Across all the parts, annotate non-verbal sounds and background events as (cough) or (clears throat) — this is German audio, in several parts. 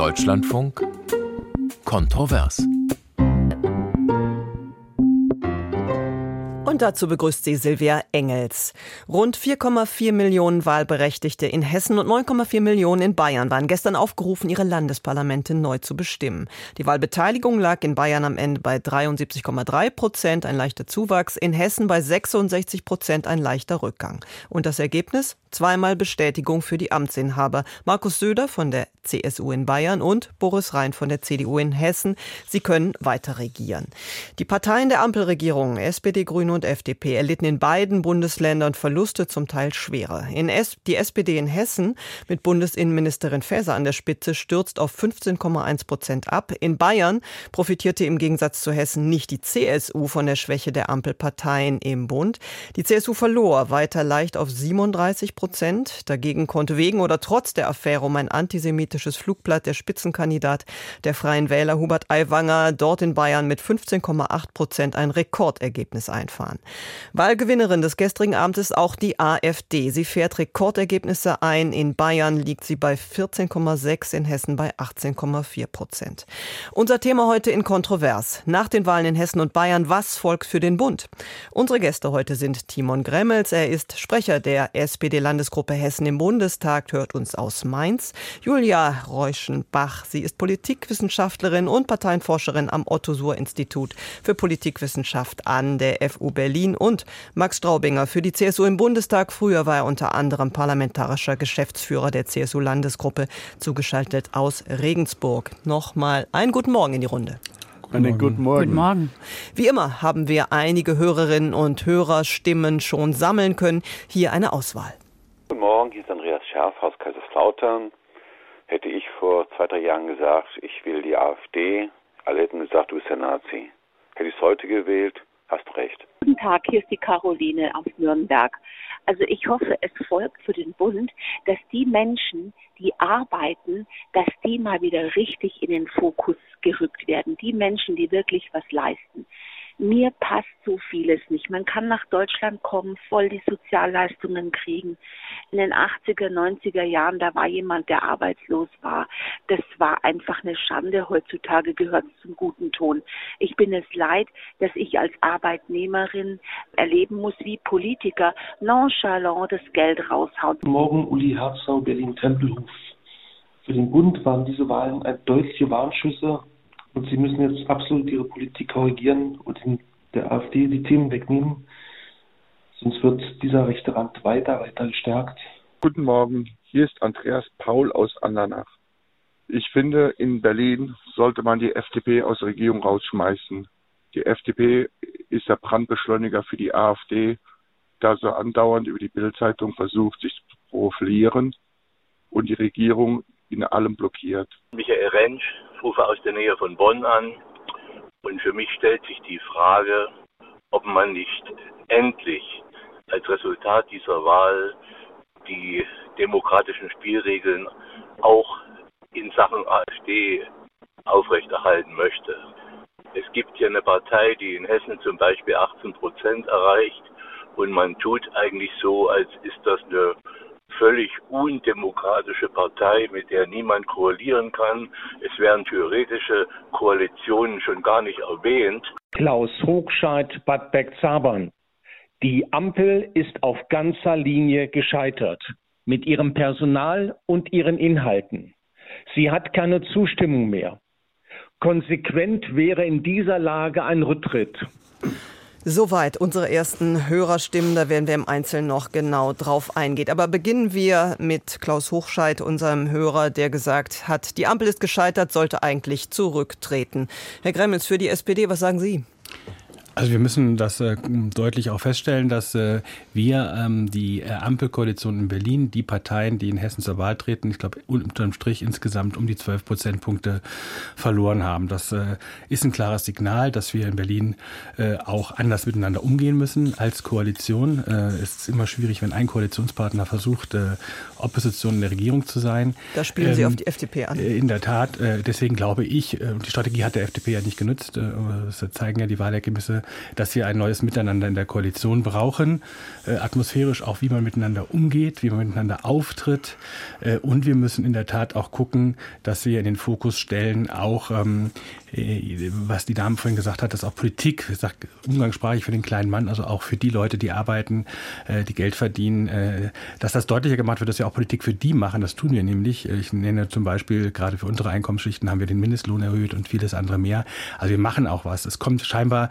Deutschlandfunk Kontrovers. Und dazu begrüßt sie Silvia Engels. Rund 4,4 Millionen Wahlberechtigte in Hessen und 9,4 Millionen in Bayern waren gestern aufgerufen, ihre Landesparlamente neu zu bestimmen. Die Wahlbeteiligung lag in Bayern am Ende bei 73,3 Prozent, ein leichter Zuwachs, in Hessen bei 66 Prozent, ein leichter Rückgang. Und das Ergebnis? Zweimal Bestätigung für die Amtsinhaber. Markus Söder von der CSU in Bayern und Boris Rhein von der CDU in Hessen. Sie können weiter regieren. Die Parteien der Ampelregierung, SPD, Grüne und FDP, erlitten in beiden Bundesländern Verluste, zum Teil schwere. In S die SPD in Hessen mit Bundesinnenministerin Faeser an der Spitze stürzt auf 15,1 Prozent ab. In Bayern profitierte im Gegensatz zu Hessen nicht die CSU von der Schwäche der Ampelparteien im Bund. Die CSU verlor weiter leicht auf 37 Prozent. Dagegen konnte wegen oder trotz der Affäre um ein antisemitisches Flugblatt der Spitzenkandidat der Freien Wähler Hubert Aiwanger dort in Bayern mit 15,8 Prozent ein Rekordergebnis einfahren. Wahlgewinnerin des gestrigen Abends ist auch die AfD. Sie fährt Rekordergebnisse ein. In Bayern liegt sie bei 14,6, in Hessen bei 18,4 Prozent. Unser Thema heute in Kontrovers. Nach den Wahlen in Hessen und Bayern, was folgt für den Bund? Unsere Gäste heute sind Timon Gremmels. Er ist Sprecher der SPD Landesgruppe Hessen im Bundestag hört uns aus Mainz. Julia Reuschenbach, sie ist Politikwissenschaftlerin und Parteienforscherin am Otto-Suhr-Institut für Politikwissenschaft an der FU Berlin und Max Straubinger für die CSU im Bundestag. Früher war er unter anderem parlamentarischer Geschäftsführer der CSU-Landesgruppe, zugeschaltet aus Regensburg. Nochmal einen guten Morgen in die Runde. Einen guten Morgen. Guten Morgen. Wie immer haben wir einige Hörerinnen und Hörerstimmen schon sammeln können. Hier eine Auswahl. Guten Morgen, hier ist Andreas Scherf aus Kaiserslautern. Hätte ich vor zwei, drei Jahren gesagt, ich will die AfD, alle hätten gesagt, du bist der Nazi. Hätte ich es heute gewählt, hast recht. Guten Tag, hier ist die Caroline aus Nürnberg. Also ich hoffe, es folgt für den Bund, dass die Menschen, die arbeiten, dass die mal wieder richtig in den Fokus gerückt werden. Die Menschen, die wirklich was leisten mir passt so vieles nicht. Man kann nach Deutschland kommen, voll die Sozialleistungen kriegen. In den 80er, 90er Jahren, da war jemand, der arbeitslos war. Das war einfach eine Schande. Heutzutage gehört es zum guten Ton. Ich bin es leid, dass ich als Arbeitnehmerin erleben muss, wie Politiker nonchalant das Geld raushauen. Morgen Uli Herzau, Berlin-Tempelhof. Für den Bund waren diese Wahlen deutliche Warnschüsse und sie müssen jetzt absolut ihre Politik korrigieren und in der AfD die Themen wegnehmen. Sonst wird dieser rechte Rand weiter, weiter gestärkt. Guten Morgen, hier ist Andreas Paul aus Andernach. Ich finde, in Berlin sollte man die FDP aus der Regierung rausschmeißen. Die FDP ist der Brandbeschleuniger für die AfD, da sie andauernd über die Bildzeitung versucht, sich zu profilieren und die Regierung in allem blockiert. Michael Rentsch, rufe aus der Nähe von Bonn an und für mich stellt sich die Frage, ob man nicht endlich als Resultat dieser Wahl die demokratischen Spielregeln auch in Sachen AfD aufrechterhalten möchte. Es gibt hier eine Partei, die in Hessen zum Beispiel 18 Prozent erreicht und man tut eigentlich so, als ist das eine völlig undemokratische Partei, mit der niemand koalieren kann. Es werden theoretische Koalitionen schon gar nicht erwähnt. Klaus Hochscheid, Bad Bergzabern. Die Ampel ist auf ganzer Linie gescheitert. Mit ihrem Personal und ihren Inhalten. Sie hat keine Zustimmung mehr. Konsequent wäre in dieser Lage ein Rücktritt. Soweit unsere ersten Hörerstimmen, da werden wir im Einzelnen noch genau drauf eingehen. Aber beginnen wir mit Klaus Hochscheid, unserem Hörer, der gesagt hat, die Ampel ist gescheitert, sollte eigentlich zurücktreten. Herr Gremmels, für die SPD, was sagen Sie? Also wir müssen das äh, deutlich auch feststellen, dass äh, wir ähm, die äh, Ampelkoalition in Berlin, die Parteien, die in Hessen zur Wahl treten, ich glaube unterm Strich insgesamt um die 12 Prozentpunkte verloren haben. Das äh, ist ein klares Signal, dass wir in Berlin äh, auch anders miteinander umgehen müssen als Koalition. Äh, es ist immer schwierig, wenn ein Koalitionspartner versucht, äh, Opposition in der Regierung zu sein. Da spielen ähm, Sie auf die FDP an. Äh, in der Tat. Äh, deswegen glaube ich, äh, die Strategie hat der FDP ja nicht genützt. Äh, das zeigen ja die Wahlergebnisse dass wir ein neues Miteinander in der Koalition brauchen, äh, atmosphärisch auch, wie man miteinander umgeht, wie man miteinander auftritt. Äh, und wir müssen in der Tat auch gucken, dass wir in den Fokus stellen, auch ähm, äh, was die Dame vorhin gesagt hat, dass auch Politik, ich sag umgangssprachlich für den kleinen Mann, also auch für die Leute, die arbeiten, äh, die Geld verdienen, äh, dass das deutlicher gemacht wird, dass wir auch Politik für die machen. Das tun wir nämlich. Ich nenne zum Beispiel gerade für unsere Einkommensschichten haben wir den Mindestlohn erhöht und vieles andere mehr. Also wir machen auch was. Es kommt scheinbar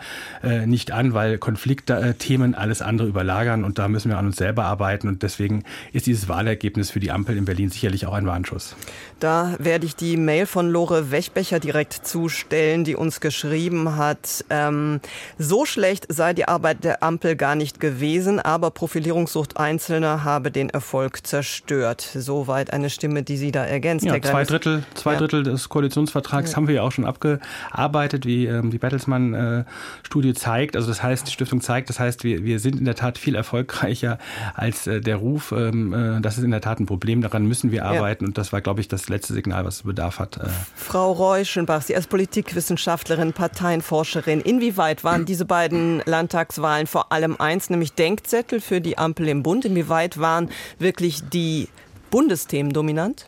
nicht an, weil Konfliktthemen alles andere überlagern und da müssen wir an uns selber arbeiten und deswegen ist dieses Wahlergebnis für die Ampel in Berlin sicherlich auch ein Warnschuss. Da werde ich die Mail von Lore Wechbecher direkt zustimmen stellen, die uns geschrieben hat, ähm, so schlecht sei die Arbeit der Ampel gar nicht gewesen, aber Profilierungssucht Einzelner habe den Erfolg zerstört. Soweit eine Stimme, die Sie da ergänzt. Ja, zwei Drittel, zwei ja. Drittel des Koalitionsvertrags ja. haben wir ja auch schon abgearbeitet, wie ähm, die Bertelsmann-Studie äh, zeigt. Also das heißt, die Stiftung zeigt, das heißt, wir, wir sind in der Tat viel erfolgreicher als äh, der Ruf. Ähm, äh, das ist in der Tat ein Problem. Daran müssen wir arbeiten. Ja. Und das war, glaube ich, das letzte Signal, was Bedarf hat. Äh. Frau Reuschenbach, Sie als Politik Politikwissenschaftlerin, Parteienforscherin. Inwieweit waren diese beiden Landtagswahlen vor allem eins, nämlich Denkzettel für die Ampel im Bund? Inwieweit waren wirklich die Bundesthemen dominant?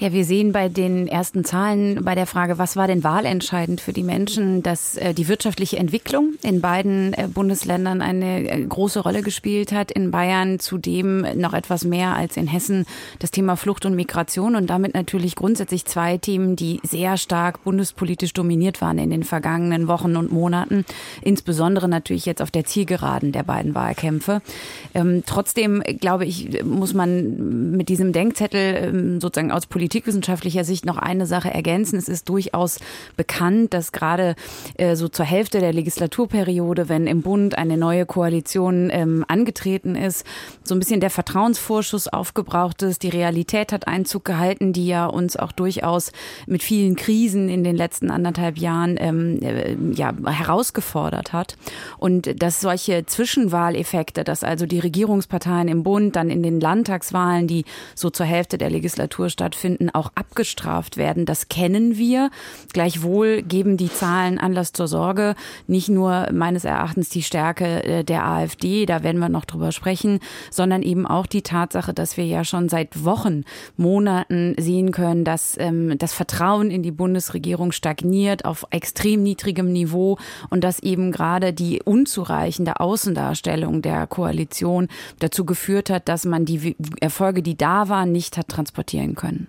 Ja, wir sehen bei den ersten Zahlen bei der Frage, was war denn wahlentscheidend für die Menschen, dass äh, die wirtschaftliche Entwicklung in beiden äh, Bundesländern eine äh, große Rolle gespielt hat. In Bayern zudem noch etwas mehr als in Hessen das Thema Flucht und Migration und damit natürlich grundsätzlich zwei Themen, die sehr stark bundespolitisch dominiert waren in den vergangenen Wochen und Monaten. Insbesondere natürlich jetzt auf der Zielgeraden der beiden Wahlkämpfe. Ähm, trotzdem, glaube ich, muss man mit diesem Denkzettel ähm, sozusagen aus Politik politikwissenschaftlicher Sicht noch eine Sache ergänzen. Es ist durchaus bekannt, dass gerade äh, so zur Hälfte der Legislaturperiode, wenn im Bund eine neue Koalition ähm, angetreten ist, so ein bisschen der Vertrauensvorschuss aufgebraucht ist. Die Realität hat Einzug gehalten, die ja uns auch durchaus mit vielen Krisen in den letzten anderthalb Jahren ähm, äh, ja, herausgefordert hat. Und dass solche Zwischenwahleffekte, dass also die Regierungsparteien im Bund dann in den Landtagswahlen, die so zur Hälfte der Legislatur stattfinden, Umständen auch abgestraft werden. Das kennen wir. Gleichwohl geben die Zahlen Anlass zur Sorge. Nicht nur meines Erachtens die Stärke äh, der AfD, da werden wir noch drüber sprechen, sondern eben auch die Tatsache, dass wir ja schon seit Wochen, Monaten sehen können, dass ähm, das Vertrauen in die Bundesregierung stagniert auf extrem niedrigem Niveau und dass eben gerade die unzureichende Außendarstellung der Koalition dazu geführt hat, dass man die Erfolge, die da waren, nicht hat transportieren können.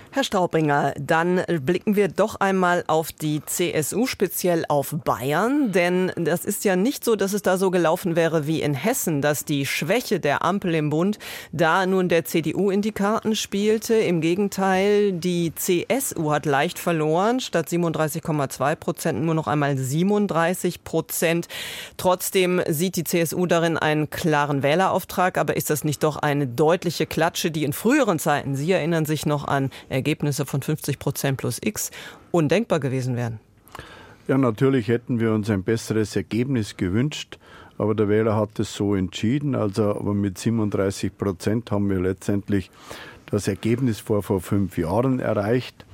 Herr Straubinger, dann blicken wir doch einmal auf die CSU, speziell auf Bayern. Denn das ist ja nicht so, dass es da so gelaufen wäre wie in Hessen, dass die Schwäche der Ampel im Bund da nun der CDU in die Karten spielte. Im Gegenteil, die CSU hat leicht verloren, statt 37,2 Prozent nur noch einmal 37 Prozent. Trotzdem sieht die CSU darin einen klaren Wählerauftrag. Aber ist das nicht doch eine deutliche Klatsche, die in früheren Zeiten, Sie erinnern sich noch an Ergebnisse von 50 Prozent plus X undenkbar gewesen wären. Ja, natürlich hätten wir uns ein besseres Ergebnis gewünscht, aber der Wähler hat es so entschieden. Also, aber mit 37 Prozent haben wir letztendlich das Ergebnis vor vor fünf Jahren erreicht.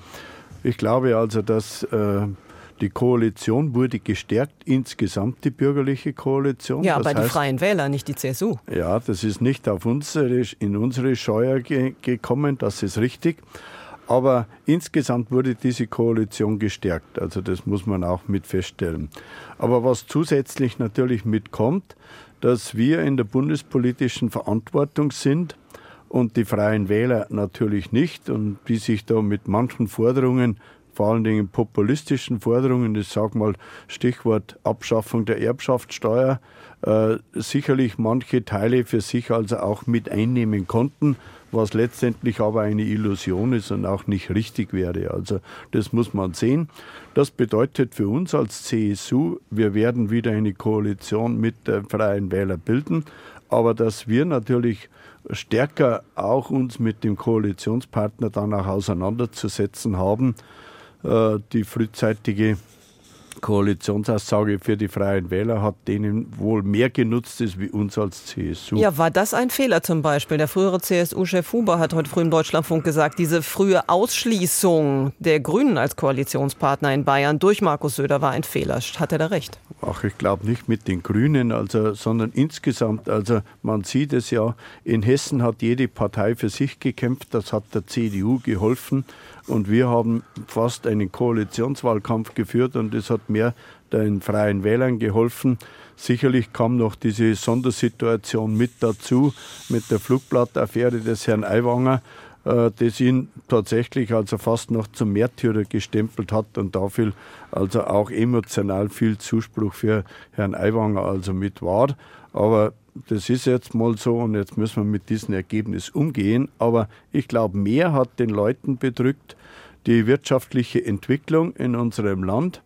Ich glaube also, dass äh, die Koalition wurde gestärkt, insgesamt die bürgerliche Koalition. Ja, das aber heißt, die Freien Wähler, nicht die CSU. Ja, das ist nicht auf unsere, in unsere Scheuer ge gekommen, das ist richtig. Aber insgesamt wurde diese Koalition gestärkt. Also das muss man auch mit feststellen. Aber was zusätzlich natürlich mitkommt, dass wir in der bundespolitischen Verantwortung sind und die Freien Wähler natürlich nicht und die sich da mit manchen Forderungen vor allen Dingen populistischen Forderungen, ich sage mal Stichwort Abschaffung der Erbschaftssteuer, äh, sicherlich manche Teile für sich also auch mit einnehmen konnten was letztendlich aber eine Illusion ist und auch nicht richtig wäre. Also das muss man sehen. Das bedeutet für uns als CSU, wir werden wieder eine Koalition mit der Freien Wähler bilden, aber dass wir natürlich stärker auch uns mit dem Koalitionspartner dann auch auseinanderzusetzen haben, äh, die frühzeitige Koalitionsaussage für die Freien Wähler hat denen wohl mehr genutzt ist wie uns als CSU. Ja, war das ein Fehler zum Beispiel? Der frühere CSU-Chef Huber hat heute früh im Deutschlandfunk gesagt, diese frühe Ausschließung der Grünen als Koalitionspartner in Bayern durch Markus Söder war ein Fehler. Hat er da recht? Ach, ich glaube nicht mit den Grünen, also, sondern insgesamt. Also man sieht es ja, in Hessen hat jede Partei für sich gekämpft, das hat der CDU geholfen. Und wir haben fast einen Koalitionswahlkampf geführt und es hat mehr den Freien Wählern geholfen. Sicherlich kam noch diese Sondersituation mit dazu, mit der Flugblattaffäre des Herrn Aiwanger, äh, das ihn tatsächlich also fast noch zum Märtyrer gestempelt hat und dafür also auch emotional viel Zuspruch für Herrn Aiwanger also mit war. Aber das ist jetzt mal so und jetzt müssen wir mit diesem Ergebnis umgehen. Aber ich glaube, mehr hat den Leuten bedrückt die wirtschaftliche Entwicklung in unserem Land.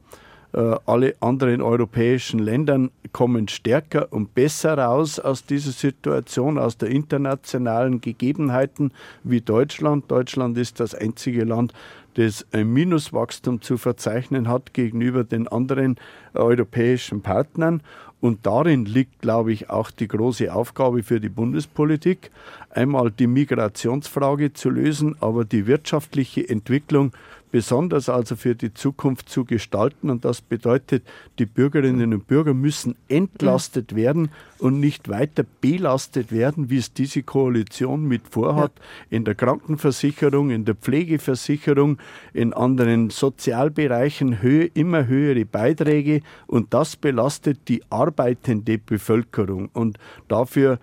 Äh, alle anderen europäischen Länder kommen stärker und besser raus aus dieser Situation, aus der internationalen Gegebenheiten wie Deutschland. Deutschland ist das einzige Land, das ein Minuswachstum zu verzeichnen hat gegenüber den anderen europäischen Partnern. Und darin liegt, glaube ich, auch die große Aufgabe für die Bundespolitik, einmal die Migrationsfrage zu lösen, aber die wirtschaftliche Entwicklung besonders also für die Zukunft zu gestalten. Und das bedeutet, die Bürgerinnen und Bürger müssen entlastet werden und nicht weiter belastet werden, wie es diese Koalition mit vorhat, ja. in der Krankenversicherung, in der Pflegeversicherung, in anderen Sozialbereichen höhe, immer höhere Beiträge. Und das belastet die arbeitende Bevölkerung. Und dafür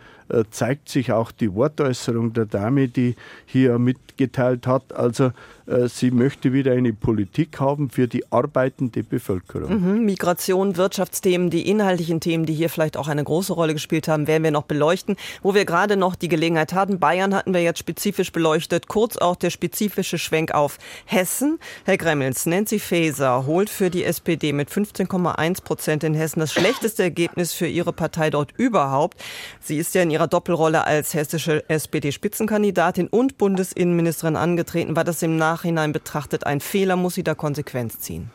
zeigt sich auch die Wortäußerung der Dame, die hier mitgeteilt hat. Also äh, sie möchte wieder eine Politik haben für die arbeitende Bevölkerung. Mhm, Migration, Wirtschaftsthemen, die inhaltlichen Themen, die hier vielleicht auch eine große Rolle gespielt haben, werden wir noch beleuchten. Wo wir gerade noch die Gelegenheit hatten, Bayern hatten wir jetzt spezifisch beleuchtet, kurz auch der spezifische Schwenk auf Hessen. Herr Gremmels, Nancy Faeser holt für die SPD mit 15,1 Prozent in Hessen das schlechteste Ergebnis für ihre Partei dort überhaupt. Sie ist ja in ihrer Doppelrolle als hessische SPD-Spitzenkandidatin und Bundesinnenministerin angetreten. War das im Nachhinein betrachtet ein Fehler? Muss sie da Konsequenz ziehen?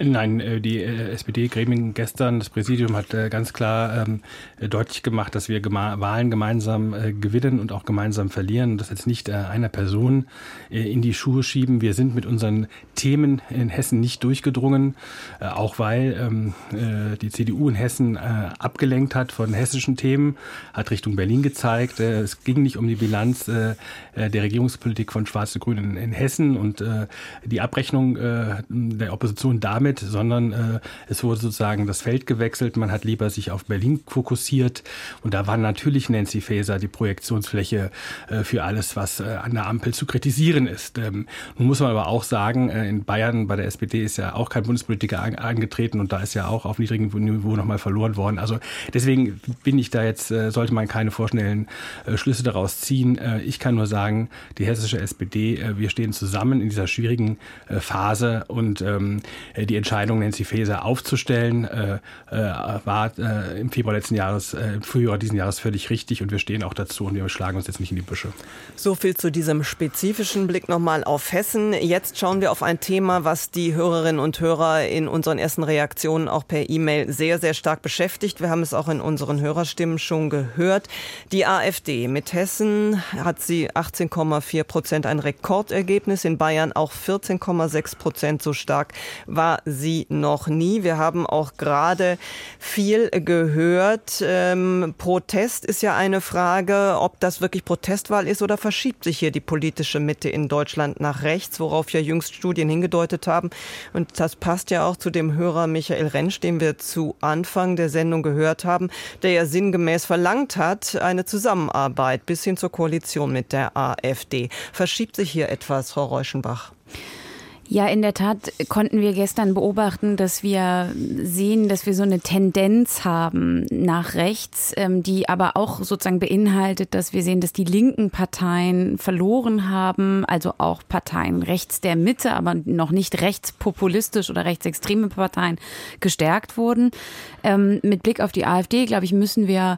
Nein, äh, die äh, SPD-Gremien gestern, das Präsidium hat äh, ganz klar ähm, deutlich gemacht, dass wir Wahlen gemeinsam gewinnen und auch gemeinsam verlieren. Das jetzt nicht einer Person in die Schuhe schieben. Wir sind mit unseren Themen in Hessen nicht durchgedrungen, auch weil ähm, die CDU in Hessen abgelenkt hat von hessischen Themen, hat Richtung Berlin gezeigt. Es ging nicht um die Bilanz der Regierungspolitik von Schwarze-Grün in Hessen und die Abrechnung der Opposition da damit, sondern äh, es wurde sozusagen das Feld gewechselt. Man hat lieber sich auf Berlin fokussiert. Und da war natürlich Nancy Faeser die Projektionsfläche äh, für alles, was äh, an der Ampel zu kritisieren ist. Ähm, nun muss man aber auch sagen, äh, in Bayern bei der SPD ist ja auch kein Bundespolitiker an, angetreten und da ist ja auch auf niedrigem Niveau nochmal verloren worden. Also deswegen bin ich da jetzt, äh, sollte man keine vorschnellen äh, Schlüsse daraus ziehen. Ich kann nur sagen, die hessische SPD, wir stehen zusammen in dieser schwierigen Phase und ähm, äh, die Entscheidung, Nancy Faeser aufzustellen, äh, äh, war äh, im Februar letzten Jahres, äh, im Frühjahr diesen Jahres völlig richtig und wir stehen auch dazu und wir schlagen uns jetzt nicht in die Büsche. So viel zu diesem spezifischen Blick nochmal auf Hessen. Jetzt schauen wir auf ein Thema, was die Hörerinnen und Hörer in unseren ersten Reaktionen auch per E-Mail sehr, sehr stark beschäftigt. Wir haben es auch in unseren Hörerstimmen schon gehört. Die AfD mit Hessen hat sie 18,4 Prozent ein Rekordergebnis, in Bayern auch 14,6 Prozent so stark war sie noch nie. Wir haben auch gerade viel gehört. Ähm, Protest ist ja eine Frage, ob das wirklich Protestwahl ist oder verschiebt sich hier die politische Mitte in Deutschland nach rechts, worauf ja jüngst Studien hingedeutet haben. Und das passt ja auch zu dem Hörer Michael Rentsch, den wir zu Anfang der Sendung gehört haben, der ja sinngemäß verlangt hat, eine Zusammenarbeit bis hin zur Koalition mit der AfD. Verschiebt sich hier etwas, Frau Reuschenbach? Ja, in der Tat konnten wir gestern beobachten, dass wir sehen, dass wir so eine Tendenz haben nach rechts, ähm, die aber auch sozusagen beinhaltet, dass wir sehen, dass die linken Parteien verloren haben, also auch Parteien rechts der Mitte, aber noch nicht rechtspopulistisch oder rechtsextreme Parteien gestärkt wurden. Ähm, mit Blick auf die AfD, glaube ich, müssen wir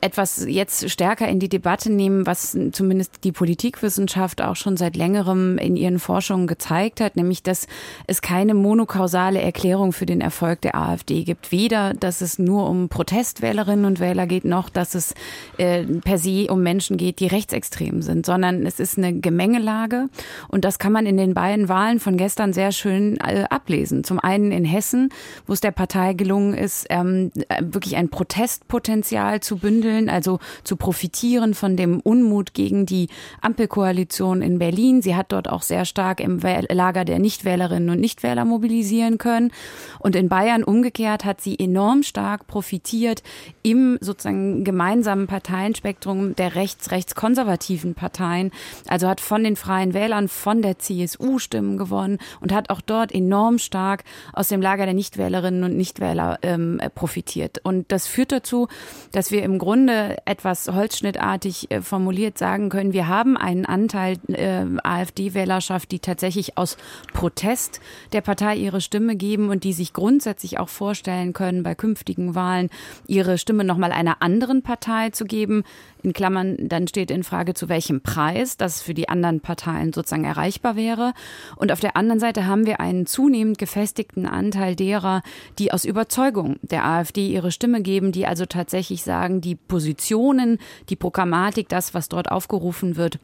etwas jetzt stärker in die Debatte nehmen, was zumindest die Politikwissenschaft auch schon seit längerem in ihren Forschungen gezeigt hat, nämlich dass es keine monokausale Erklärung für den Erfolg der AfD gibt. Weder, dass es nur um Protestwählerinnen und Wähler geht, noch dass es äh, per se um Menschen geht, die rechtsextrem sind, sondern es ist eine Gemengelage und das kann man in den beiden Wahlen von gestern sehr schön äh, ablesen. Zum einen in Hessen, wo es der Partei gelungen ist, ähm, wirklich ein Protestpotenzial zu bündeln, also zu profitieren von dem Unmut gegen die Ampelkoalition in Berlin. Sie hat dort auch sehr stark im Lager der Nichtwählerinnen und Nichtwähler mobilisieren können. Und in Bayern umgekehrt hat sie enorm stark profitiert im sozusagen gemeinsamen Parteienspektrum der rechts-rechtskonservativen Parteien. Also hat von den Freien Wählern, von der CSU Stimmen gewonnen und hat auch dort enorm stark aus dem Lager der Nichtwählerinnen und Nichtwähler ähm, profitiert. Und das führt dazu, dass wir im Grunde etwas holzschnittartig äh, formuliert sagen können, wir haben einen Anteil äh, AfD-Wählerschaft, die tatsächlich aus Protest der Partei ihre Stimme geben und die sich grundsätzlich auch vorstellen können, bei künftigen Wahlen ihre Stimme nochmal einer anderen Partei zu geben. In Klammern, dann steht in Frage, zu welchem Preis das für die anderen Parteien sozusagen erreichbar wäre. Und auf der anderen Seite haben wir einen zunehmend gefestigten Anteil derer, die aus Überzeugung der AfD ihre Stimme geben, die also tatsächlich sagen, die Positionen, die Programmatik, das, was dort aufgerufen wird,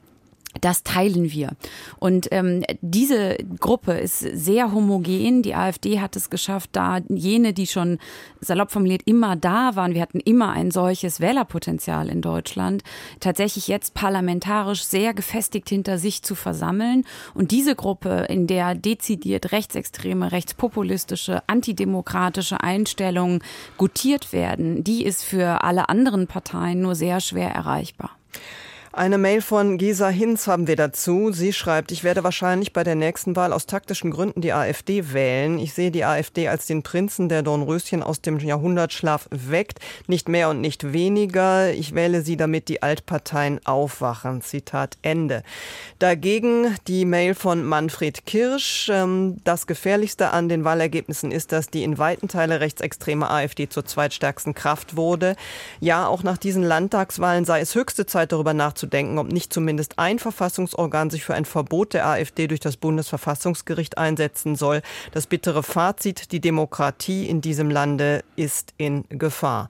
das teilen wir. Und ähm, diese Gruppe ist sehr homogen. Die AfD hat es geschafft, da jene, die schon salopp formuliert immer da waren, wir hatten immer ein solches Wählerpotenzial in Deutschland, tatsächlich jetzt parlamentarisch sehr gefestigt hinter sich zu versammeln. Und diese Gruppe, in der dezidiert rechtsextreme, rechtspopulistische, antidemokratische Einstellungen gutiert werden, die ist für alle anderen Parteien nur sehr schwer erreichbar. Eine Mail von Gesa Hinz haben wir dazu. Sie schreibt, ich werde wahrscheinlich bei der nächsten Wahl aus taktischen Gründen die AfD wählen. Ich sehe die AfD als den Prinzen, der Dornröschen aus dem Jahrhundertschlaf weckt. Nicht mehr und nicht weniger. Ich wähle sie, damit die Altparteien aufwachen. Zitat Ende. Dagegen die Mail von Manfred Kirsch. Ähm, das Gefährlichste an den Wahlergebnissen ist, dass die in weiten Teile rechtsextreme AfD zur zweitstärksten Kraft wurde. Ja, auch nach diesen Landtagswahlen sei es höchste Zeit, darüber nachzudenken, nachzudenken, ob nicht zumindest ein Verfassungsorgan sich für ein Verbot der AfD durch das Bundesverfassungsgericht einsetzen soll. Das bittere Fazit, die Demokratie in diesem Lande ist in Gefahr.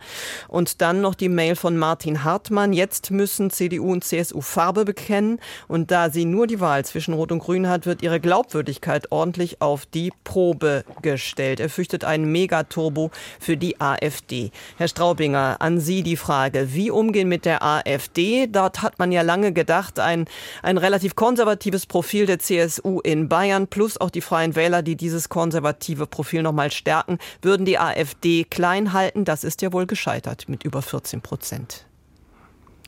Und dann noch die Mail von Martin Hartmann. Jetzt müssen CDU und CSU Farbe bekennen. Und da sie nur die Wahl zwischen Rot und Grün hat, wird ihre Glaubwürdigkeit ordentlich auf die Probe gestellt. Er fürchtet einen Megaturbo für die AfD. Herr Straubinger, an Sie die Frage, wie umgehen mit der AfD? Dort hat man man ja lange gedacht, ein, ein relativ konservatives Profil der CSU in Bayern plus auch die Freien Wähler, die dieses konservative Profil nochmal stärken, würden die AfD klein halten. Das ist ja wohl gescheitert mit über 14 Prozent.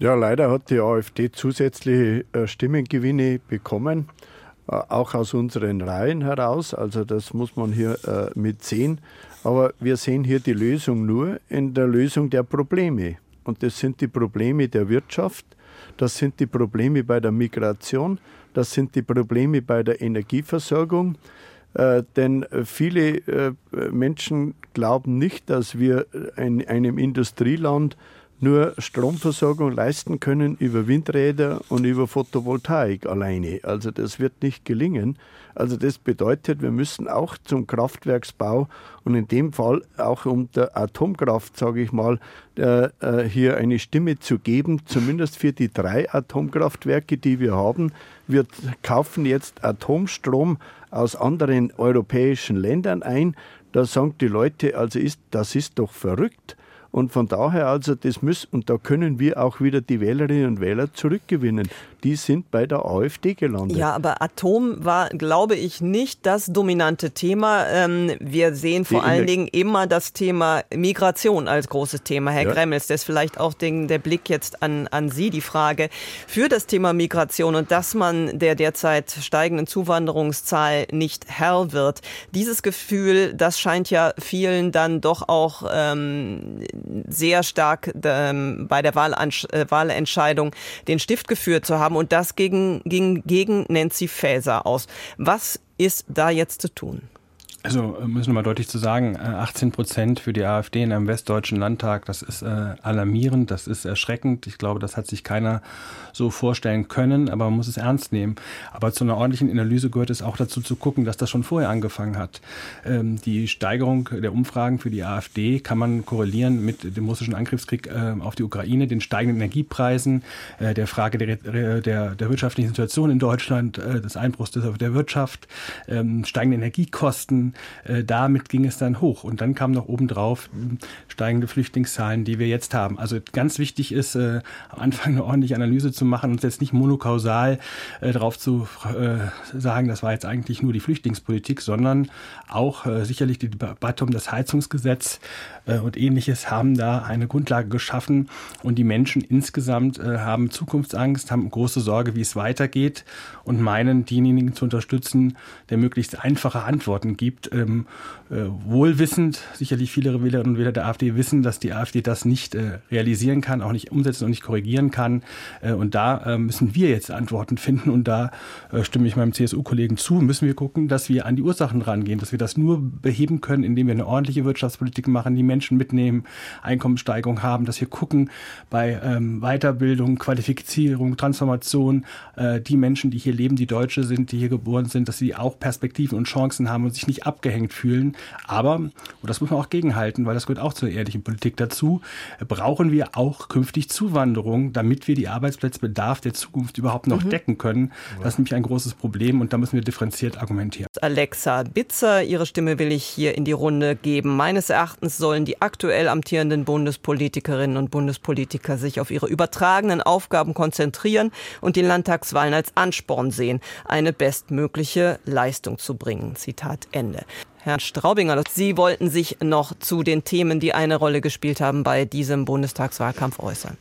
Ja, leider hat die AfD zusätzliche äh, Stimmengewinne bekommen, äh, auch aus unseren Reihen heraus. Also das muss man hier äh, mit sehen. Aber wir sehen hier die Lösung nur in der Lösung der Probleme. Und das sind die Probleme der Wirtschaft, das sind die Probleme bei der Migration, das sind die Probleme bei der Energieversorgung. Äh, denn viele äh, Menschen glauben nicht, dass wir in einem Industrieland nur Stromversorgung leisten können über Windräder und über Photovoltaik alleine. Also das wird nicht gelingen. Also das bedeutet, wir müssen auch zum Kraftwerksbau und in dem Fall auch um der Atomkraft, sage ich mal, äh, äh, hier eine Stimme zu geben, zumindest für die drei Atomkraftwerke, die wir haben. Wir kaufen jetzt Atomstrom aus anderen europäischen Ländern ein. Da sagen die Leute, also ist, das ist doch verrückt. Und von daher also, das muss, und da können wir auch wieder die Wählerinnen und Wähler zurückgewinnen. Die sind bei der AfD gelandet. Ja, aber Atom war, glaube ich, nicht das dominante Thema. Ähm, wir sehen vor allen Dingen immer das Thema Migration als großes Thema. Herr ja. Gremmels, das ist vielleicht auch den, der Blick jetzt an, an Sie, die Frage für das Thema Migration und dass man der derzeit steigenden Zuwanderungszahl nicht Herr wird. Dieses Gefühl, das scheint ja vielen dann doch auch ähm, sehr stark ähm, bei der äh, Wahlentscheidung den Stift geführt zu haben. Und das gegen, ging gegen Nancy Faeser aus. Was ist da jetzt zu tun? Also müssen wir mal deutlich zu sagen, 18 Prozent für die AfD in einem westdeutschen Landtag, das ist alarmierend, das ist erschreckend. Ich glaube, das hat sich keiner so vorstellen können, aber man muss es ernst nehmen. Aber zu einer ordentlichen Analyse gehört es auch dazu zu gucken, dass das schon vorher angefangen hat. Ähm, die Steigerung der Umfragen für die AfD kann man korrelieren mit dem russischen Angriffskrieg auf die Ukraine, den steigenden Energiepreisen, der Frage der, der, der wirtschaftlichen Situation in Deutschland, des Einbruchs der Wirtschaft, ähm, steigende Energiekosten. Äh, damit ging es dann hoch. Und dann kam noch obendrauf hm, steigende Flüchtlingszahlen, die wir jetzt haben. Also ganz wichtig ist, äh, am Anfang eine ordentliche Analyse zu machen und jetzt nicht monokausal äh, darauf zu äh, sagen, das war jetzt eigentlich nur die Flüchtlingspolitik, sondern auch äh, sicherlich die Debatte um das Heizungsgesetz und ähnliches haben da eine Grundlage geschaffen. Und die Menschen insgesamt haben Zukunftsangst, haben große Sorge, wie es weitergeht und meinen, diejenigen zu unterstützen, der möglichst einfache Antworten gibt. Äh, wohlwissend, sicherlich viele Wählerinnen und Wähler der AfD wissen, dass die AfD das nicht äh, realisieren kann, auch nicht umsetzen und nicht korrigieren kann. Äh, und da äh, müssen wir jetzt Antworten finden. Und da äh, stimme ich meinem CSU-Kollegen zu, müssen wir gucken, dass wir an die Ursachen rangehen, dass wir das nur beheben können, indem wir eine ordentliche Wirtschaftspolitik machen, die Menschen mitnehmen, Einkommenssteigerung haben, dass wir gucken bei ähm, Weiterbildung, Qualifizierung, Transformation, äh, die Menschen, die hier leben, die Deutsche sind, die hier geboren sind, dass sie auch Perspektiven und Chancen haben und sich nicht abgehängt fühlen. Aber, und das muss man auch gegenhalten, weil das gehört auch zur ehrlichen Politik dazu, brauchen wir auch künftig Zuwanderung, damit wir die Arbeitsplatzbedarf der Zukunft überhaupt noch mhm. decken können. Das ist nämlich ein großes Problem und da müssen wir differenziert argumentieren. Alexa Bitzer, Ihre Stimme will ich hier in die Runde geben. Meines Erachtens sollen die aktuell amtierenden Bundespolitikerinnen und Bundespolitiker sich auf ihre übertragenen Aufgaben konzentrieren und die Landtagswahlen als Ansporn sehen, eine bestmögliche Leistung zu bringen. Zitat Ende. Herr Straubinger, Sie wollten sich noch zu den Themen, die eine Rolle gespielt haben, bei diesem Bundestagswahlkampf äußern.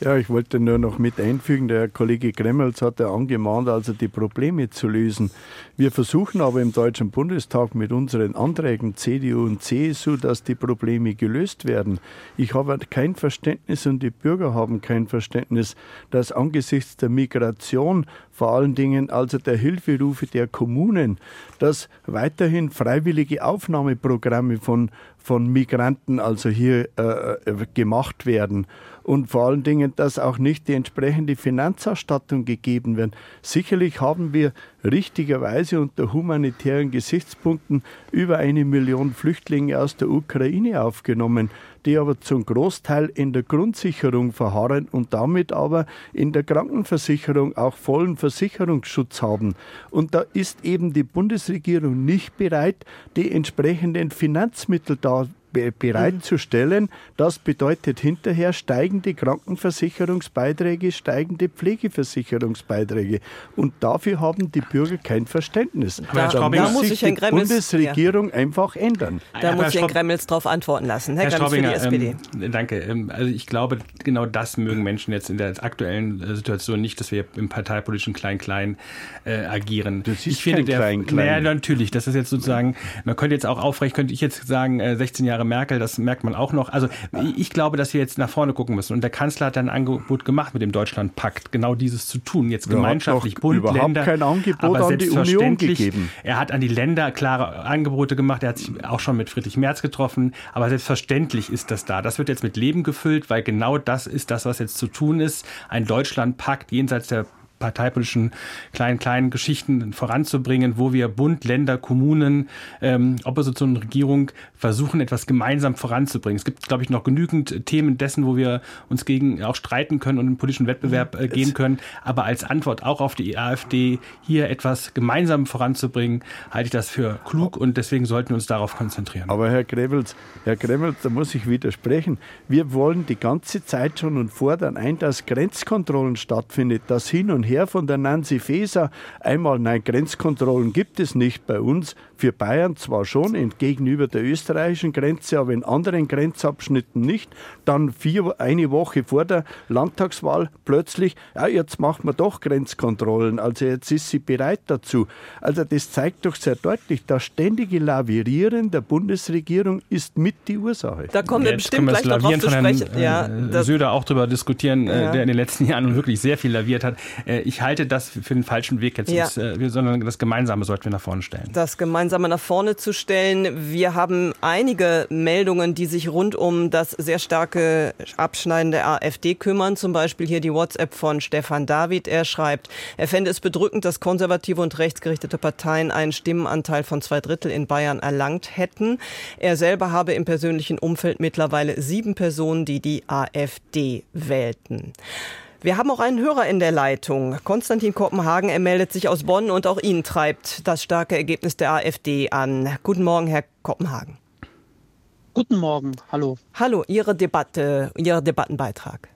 Ja, ich wollte nur noch mit einfügen, der Kollege Gremmels hat ja angemahnt, also die Probleme zu lösen. Wir versuchen aber im Deutschen Bundestag mit unseren Anträgen CDU und CSU, dass die Probleme gelöst werden. Ich habe kein Verständnis und die Bürger haben kein Verständnis, dass angesichts der Migration vor allen Dingen also der Hilferufe der Kommunen, dass weiterhin freiwillige Aufnahmeprogramme von, von Migranten also hier äh, äh gemacht werden und vor allen Dingen, dass auch nicht die entsprechende Finanzausstattung gegeben wird. Sicherlich haben wir richtigerweise unter humanitären Gesichtspunkten über eine Million Flüchtlinge aus der Ukraine aufgenommen, die aber zum Großteil in der Grundsicherung verharren und damit aber in der Krankenversicherung auch vollen Versicherungsschutz haben. Und da ist eben die Bundesregierung nicht bereit, die entsprechenden Finanzmittel da bereitzustellen. Das bedeutet hinterher steigende Krankenversicherungsbeiträge, steigende Pflegeversicherungsbeiträge. Und dafür haben die Bürger kein Verständnis. Da, da muss, muss sich die Gremmels, Bundesregierung ja. einfach ändern. Da muss sich Herr Gremmels darauf antworten lassen. Herr, Herr Gremmels für die SPD. Ähm, danke. Ähm, also ich glaube, genau das mögen Menschen jetzt in der aktuellen äh, Situation nicht, dass wir im parteipolitischen Klein-Klein äh, agieren. Das ist ich finde, der, Klein-Klein. Naja, natürlich. Das ist jetzt sozusagen, man könnte jetzt auch aufrecht, könnte ich jetzt sagen, äh, 16 Jahre Jahre Merkel, das merkt man auch noch. Also ich glaube, dass wir jetzt nach vorne gucken müssen. Und der Kanzler hat ein Angebot gemacht mit dem Deutschlandpakt, genau dieses zu tun. Jetzt gemeinschaftlich Bund, überhaupt Länder. kein Angebot aber an die Union gegeben. Er hat an die Länder klare Angebote gemacht. Er hat sich auch schon mit Friedrich Merz getroffen. Aber selbstverständlich ist das da. Das wird jetzt mit Leben gefüllt, weil genau das ist das, was jetzt zu tun ist. Ein Deutschlandpakt jenseits der parteipolitischen kleinen, kleinen Geschichten voranzubringen, wo wir Bund, Länder, Kommunen, ähm, Opposition und Regierung versuchen, etwas gemeinsam voranzubringen. Es gibt, glaube ich, noch genügend Themen dessen, wo wir uns gegen auch streiten können und in politischen Wettbewerb äh, gehen können. Aber als Antwort auch auf die AfD hier etwas gemeinsam voranzubringen, halte ich das für klug und deswegen sollten wir uns darauf konzentrieren. Aber Herr Grevels, Herr Grevels, da muss ich widersprechen. Wir wollen die ganze Zeit schon und fordern ein, dass Grenzkontrollen stattfindet, dass hin und her von der Nancy Faeser einmal, nein, Grenzkontrollen gibt es nicht bei uns, für Bayern zwar schon gegenüber der österreichischen Grenze, aber in anderen Grenzabschnitten nicht. Dann vier, eine Woche vor der Landtagswahl plötzlich, ja, jetzt macht man doch Grenzkontrollen, also jetzt ist sie bereit dazu. Also das zeigt doch sehr deutlich, das ständige Lavirieren der Bundesregierung ist mit die Ursache. Da kommen wir bestimmt gleich darauf zu sprechen. Herrn, ja, äh, Söder auch darüber diskutieren, äh, ja. der in den letzten Jahren wirklich sehr viel laviert hat. Äh, ich halte das für den falschen Weg jetzt, Ja. äh, sondern das Gemeinsame sollten wir nach vorne stellen. das Gemeinsame nach vorne zu stellen. Wir haben einige Meldungen, die sich rund um das sehr starke Abschneiden der AfD kümmern. Zum Beispiel hier die WhatsApp von Stefan David. Er schreibt, er fände es bedrückend, dass konservative und rechtsgerichtete Parteien einen Stimmenanteil von zwei Drittel in Bayern erlangt hätten. Er selber habe im persönlichen Umfeld mittlerweile sieben Personen, die die AfD wählten. Wir haben auch einen Hörer in der Leitung. Konstantin Kopenhagen, er meldet sich aus Bonn und auch ihn treibt das starke Ergebnis der AfD an. Guten Morgen, Herr Kopenhagen. Guten Morgen, hallo. Hallo, Ihre Debatte, Ihr Debattenbeitrag.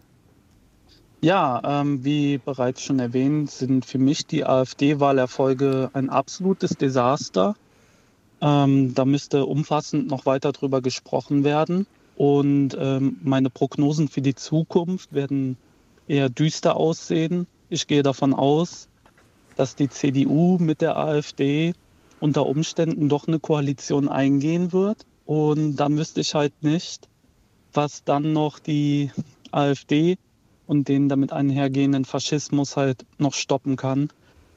Ja, ähm, wie bereits schon erwähnt, sind für mich die AfD-Wahlerfolge ein absolutes Desaster. Ähm, da müsste umfassend noch weiter drüber gesprochen werden. Und ähm, meine Prognosen für die Zukunft werden eher düster aussehen. Ich gehe davon aus, dass die CDU mit der AfD unter Umständen doch eine Koalition eingehen wird. Und dann wüsste ich halt nicht, was dann noch die AfD und den damit einhergehenden Faschismus halt noch stoppen kann.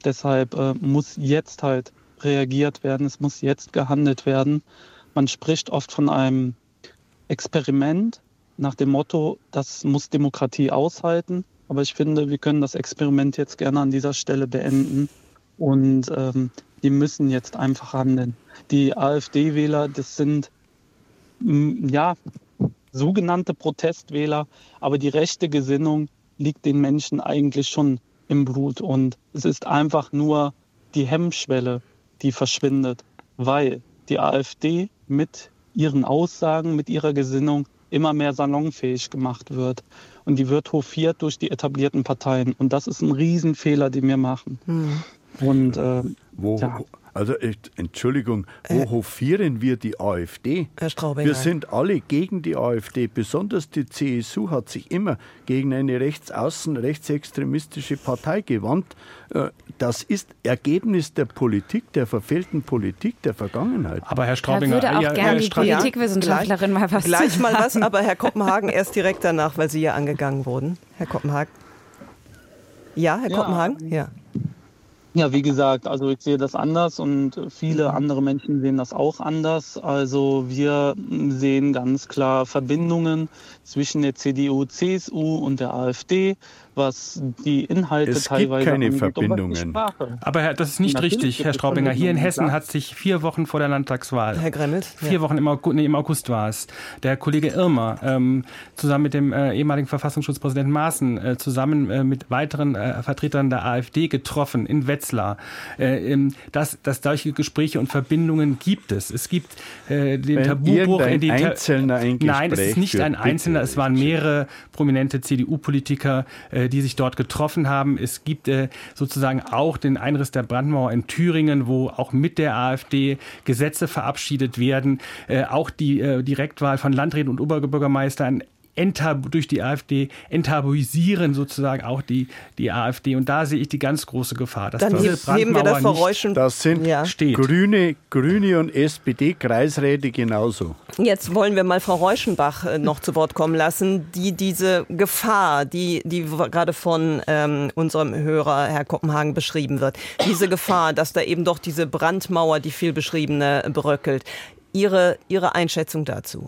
Deshalb äh, muss jetzt halt reagiert werden, es muss jetzt gehandelt werden. Man spricht oft von einem Experiment nach dem Motto, das muss Demokratie aushalten. Aber ich finde, wir können das Experiment jetzt gerne an dieser Stelle beenden. Und ähm, die müssen jetzt einfach handeln. Die AfD-Wähler, das sind ja sogenannte Protestwähler, aber die rechte Gesinnung liegt den Menschen eigentlich schon im Blut. Und es ist einfach nur die Hemmschwelle, die verschwindet, weil die AfD mit ihren Aussagen, mit ihrer Gesinnung immer mehr salonfähig gemacht wird. Und die wird hofiert durch die etablierten Parteien. Und das ist ein Riesenfehler, den wir machen. Und äh, Wo, ja. Also äh, Entschuldigung, wo hofieren wir die AfD? Herr Straubinger. Wir sind alle gegen die AfD. Besonders die CSU hat sich immer gegen eine rechtsaußen, rechtsextremistische Partei gewandt. Äh, Das ist Ergebnis der Politik, der verfehlten Politik der Vergangenheit. Aber Herr Da Straubinger, würde auch ja, gerne die Politikwissenschaftlerin mal was Gleich zu mal sagen. was, aber Herr Kopenhagen (laughs) erst direkt danach, weil Sie ja angegangen wurden. Herr Kopenhagen. Ja, Herr Ja. Kopenhagen? Ja. Ja, wie gesagt, also ich sehe das anders und viele andere Menschen sehen das auch anders. Also wir sehen ganz klar Verbindungen zwischen der CDU, CSU und der AfD, was die Inhalte Es gibt teilweise keine angeht und was die Verbindungen. Aber Herr, das ist nicht Natürlich richtig, gibt Herr es Straubinger. Hier in Hessen hat sich vier Wochen vor der Landtagswahl Herr Gremmels? Vier Ja. Wochen im August, nee, im August war es. Der Kollege Irmer ähm, zusammen mit dem äh, ehemaligen Verfassungsschutzpräsidenten Maaßen äh, zusammen äh, mit weiteren äh, Vertretern der AfD getroffen in Wetzlar. Äh, ähm, dass, dass solche Gespräche und Verbindungen gibt es. Es gibt äh, den Wenn Tabubruch in die Ta- Einzelner ein Nein, es ist nicht ein. Einzelner, es waren mehrere prominente CDU-Politiker, äh, die sich dort getroffen haben. Es gibt äh, sozusagen auch den Einriss der Brandmauer in Thüringen, wo auch mit der AfD Gesetze verabschiedet werden. Äh, auch die äh, Direktwahl von Landräten und Oberbürgermeistern entab durch die AfD enttabuisieren sozusagen auch die, die AfD. Und da sehe ich die ganz große Gefahr, dass Dann diese heben wir das Brandmauer Reuschen. Das sind Ja. steht. Grüne, Grüne und SPD-Kreisräte genauso. Jetzt wollen wir mal Frau Reuschenbach äh, noch zu Wort kommen lassen, die diese Gefahr, die, die gerade von ähm, unserem Hörer Herr Kopenhagen beschrieben wird, diese Gefahr, dass da eben doch diese Brandmauer, die viel beschriebene, bröckelt. Ihre, Ihre Einschätzung dazu?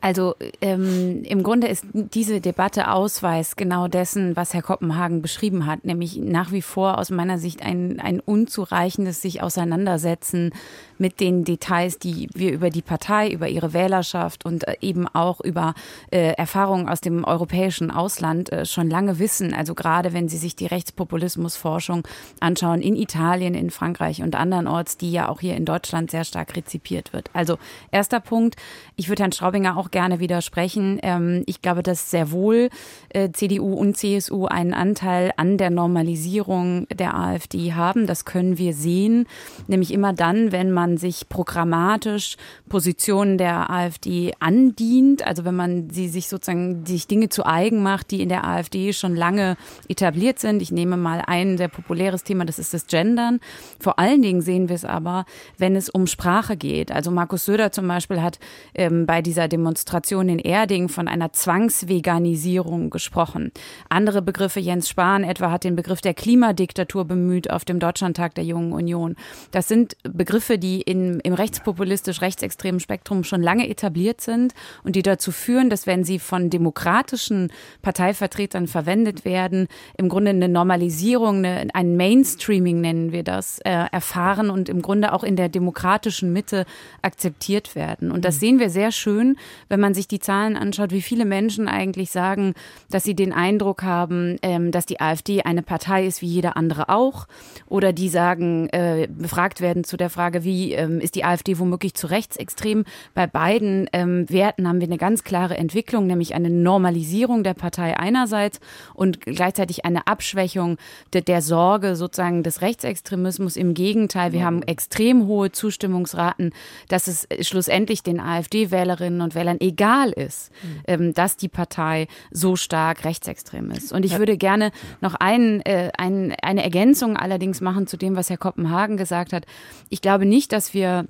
Also ähm, im Grunde ist diese Debatte Ausweis genau dessen, was Herr Kopenhagen beschrieben hat, nämlich nach wie vor aus meiner Sicht ein, ein unzureichendes sich auseinandersetzen mit den Details, die wir über die Partei, über ihre Wählerschaft und äh, eben auch über äh, Erfahrungen aus dem europäischen Ausland äh, schon lange wissen. Also gerade wenn Sie sich die Rechtspopulismusforschung anschauen in Italien, in Frankreich und andernorts, die ja auch hier in Deutschland sehr stark rezipiert wird. Also erster Punkt, ich würde Herrn Straubinger auch gerne widersprechen. Ähm, ich glaube, dass sehr wohl äh, CDU und CSU einen Anteil an der Normalisierung der AfD haben. Das können wir sehen, nämlich immer dann, wenn man sich programmatisch Positionen der AfD andient, also wenn man sie sich sozusagen sich Dinge zu eigen macht, die in der AfD schon lange etabliert sind. Ich nehme mal ein sehr populäres Thema, das ist das Gendern. Vor allen Dingen sehen wir es aber, wenn es um Sprache geht. Also Markus Söder zum Beispiel hat ähm, bei dieser Demonstration in Erding von einer Zwangsveganisierung gesprochen. Andere Begriffe, Jens Spahn etwa hat den Begriff der Klimadiktatur bemüht auf dem Deutschlandtag der Jungen Union. Das sind Begriffe, die in, im rechtspopulistisch-rechtsextremen Spektrum schon lange etabliert sind und die dazu führen, dass wenn sie von demokratischen Parteivertretern verwendet werden, im Grunde eine Normalisierung, eine, ein Mainstreaming nennen wir das, äh, erfahren und im Grunde auch in der demokratischen Mitte akzeptiert werden. Und das mhm. sehen wir sehr schön, wenn man sich die Zahlen anschaut, wie viele Menschen eigentlich sagen, dass sie den Eindruck haben, ähm, dass die AfD eine Partei ist wie jeder andere auch. Oder die sagen, äh, befragt werden zu der Frage, wie ähm, ist die AfD womöglich zu rechtsextrem. Bei beiden ähm, Werten haben wir eine ganz klare Entwicklung, nämlich eine Normalisierung der Partei einerseits und gleichzeitig eine Abschwächung de der Sorge sozusagen des Rechtsextremismus. Im Gegenteil, wir haben extrem hohe Zustimmungsraten, dass es schlussendlich den AfD-Wählerinnen und Wählern egal ist, mhm. ähm, dass die Partei so stark rechtsextrem ist. Und ich würde gerne noch ein, äh, ein, eine Ergänzung allerdings machen zu dem, was Herr Koppenhagen gesagt hat. Ich glaube nicht, dass wir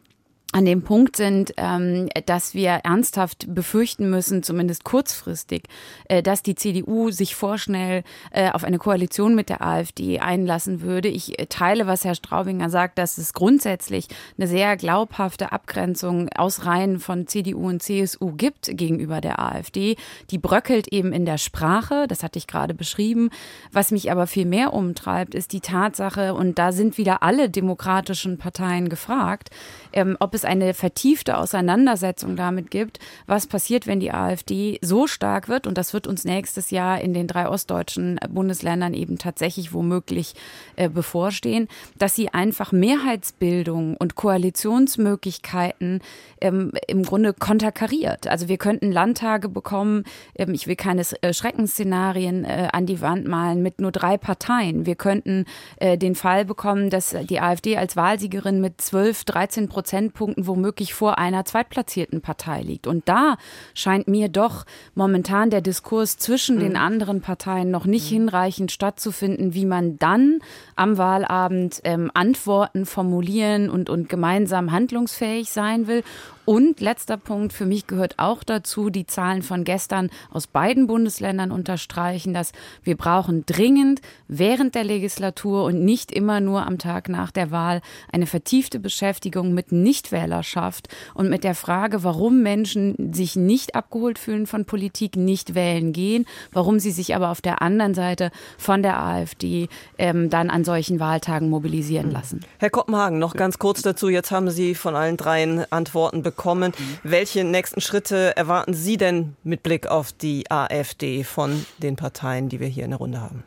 an dem Punkt sind, ähm, dass wir ernsthaft befürchten müssen, zumindest kurzfristig, äh, dass die CDU sich vorschnell äh, auf eine Koalition mit der AfD einlassen würde. Ich äh, teile, was Herr Straubinger sagt, dass es grundsätzlich eine sehr glaubhafte Abgrenzung aus Reihen von CDU und CSU gibt gegenüber der AfD. Die bröckelt eben in der Sprache, das hatte ich gerade beschrieben. Was mich aber viel mehr umtreibt, ist die Tatsache, und da sind wieder alle demokratischen Parteien gefragt, ähm, ob eine vertiefte Auseinandersetzung damit gibt, was passiert, wenn die AfD so stark wird, und das wird uns nächstes Jahr in den drei ostdeutschen Bundesländern eben tatsächlich womöglich äh, bevorstehen, dass sie einfach Mehrheitsbildung und Koalitionsmöglichkeiten ähm, im Grunde konterkariert. Also wir könnten Landtage bekommen, ähm, ich will keine äh, Schreckensszenarien äh, an die Wand malen, mit nur drei Parteien. Wir könnten äh, den Fall bekommen, dass die AfD als Wahlsiegerin mit 12, 13 Prozentpunkten Punkten womöglich vor einer zweitplatzierten Partei liegt. Und da scheint mir doch momentan der Diskurs zwischen mhm. den anderen Parteien noch nicht mhm. hinreichend stattzufinden, wie man dann am Wahlabend ähm, Antworten formulieren und, und gemeinsam handlungsfähig sein will. Und letzter Punkt, für mich gehört auch dazu, die Zahlen von gestern aus beiden Bundesländern unterstreichen, dass wir brauchen dringend während der Legislatur und nicht immer nur am Tag nach der Wahl eine vertiefte Beschäftigung mit Nichtwählerschaft und mit der Frage, warum Menschen sich nicht abgeholt fühlen von Politik, nicht wählen gehen, warum sie sich aber auf der anderen Seite von der AfD ähm, dann an solchen Wahltagen mobilisieren lassen. Herr Koppenhagen, noch ganz kurz dazu. Jetzt haben Sie von allen dreien Antworten bekommen bekommen. Mhm. Welche nächsten Schritte erwarten Sie denn mit Blick auf die AfD von den Parteien, die wir hier in der Runde haben?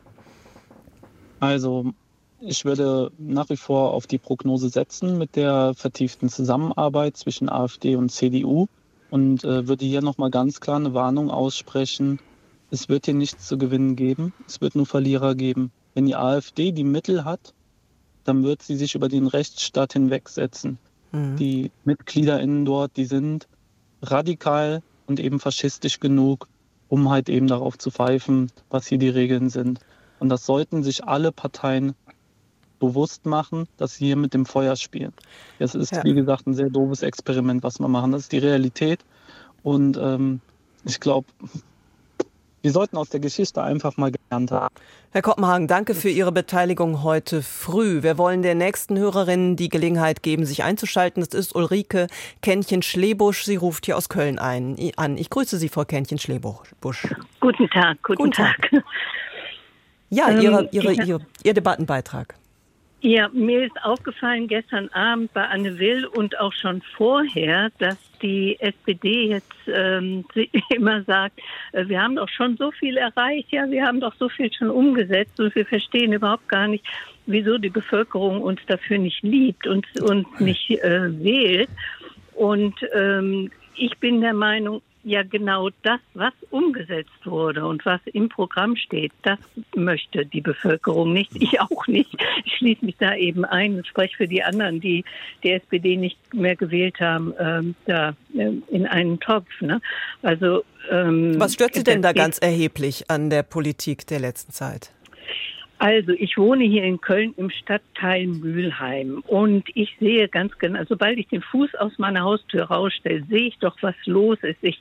Also ich würde nach wie vor auf die Prognose setzen mit der vertieften Zusammenarbeit zwischen AfD und CDU und äh, würde hier nochmal ganz klar eine Warnung aussprechen. Es wird hier nichts zu gewinnen geben. Es wird nur Verlierer geben. Wenn die AfD die Mittel hat, dann wird sie sich über den Rechtsstaat hinwegsetzen. Mhm. Die MitgliederInnen dort, die sind radikal und eben faschistisch genug, um halt eben darauf zu pfeifen, was hier die Regeln sind. Und das sollten sich alle Parteien bewusst machen, dass sie hier mit dem Feuer spielen. Es ist, ja. wie gesagt, ein sehr doofes Experiment, was wir machen. Das ist die Realität. Und ähm, ich glaube, wir sollten aus der Geschichte einfach mal. Herr Koppenhagen, danke für Ihre Beteiligung heute früh. Wir wollen der nächsten Hörerin die Gelegenheit geben, sich einzuschalten. Das ist Ulrike Kännchen-Schlebusch. Sie ruft hier aus Köln ein, an. Ich grüße Sie, Frau Kännchen-Schlebusch. Guten Tag, guten, guten Tag. Tag. Ja, Ihre, Ihre, Ihre, Ihr Debattenbeitrag. Ja, mir ist aufgefallen gestern Abend bei Anne Will und auch schon vorher, dass die SPD jetzt ähm, (laughs) immer sagt, äh, wir haben doch schon so viel erreicht, ja, wir haben doch so viel schon umgesetzt und wir verstehen überhaupt gar nicht, wieso die Bevölkerung uns dafür nicht liebt und, und nicht äh, wählt. Und ähm, ich bin der Meinung, ja genau das, was umgesetzt wurde und was im Programm steht, das möchte die Bevölkerung nicht. Ich auch nicht. Ich schließe mich da eben ein und spreche für die anderen, die die SPD nicht mehr gewählt haben, ähm, da äh, in einen Topf. Ne? Also ähm, was stört Sie denn da ganz erheblich an der Politik der letzten Zeit? Also, ich wohne hier in Köln im Stadtteil Mülheim und ich sehe ganz genau, sobald ich den Fuß aus meiner Haustür rausstelle, sehe ich doch, was los ist. Ich,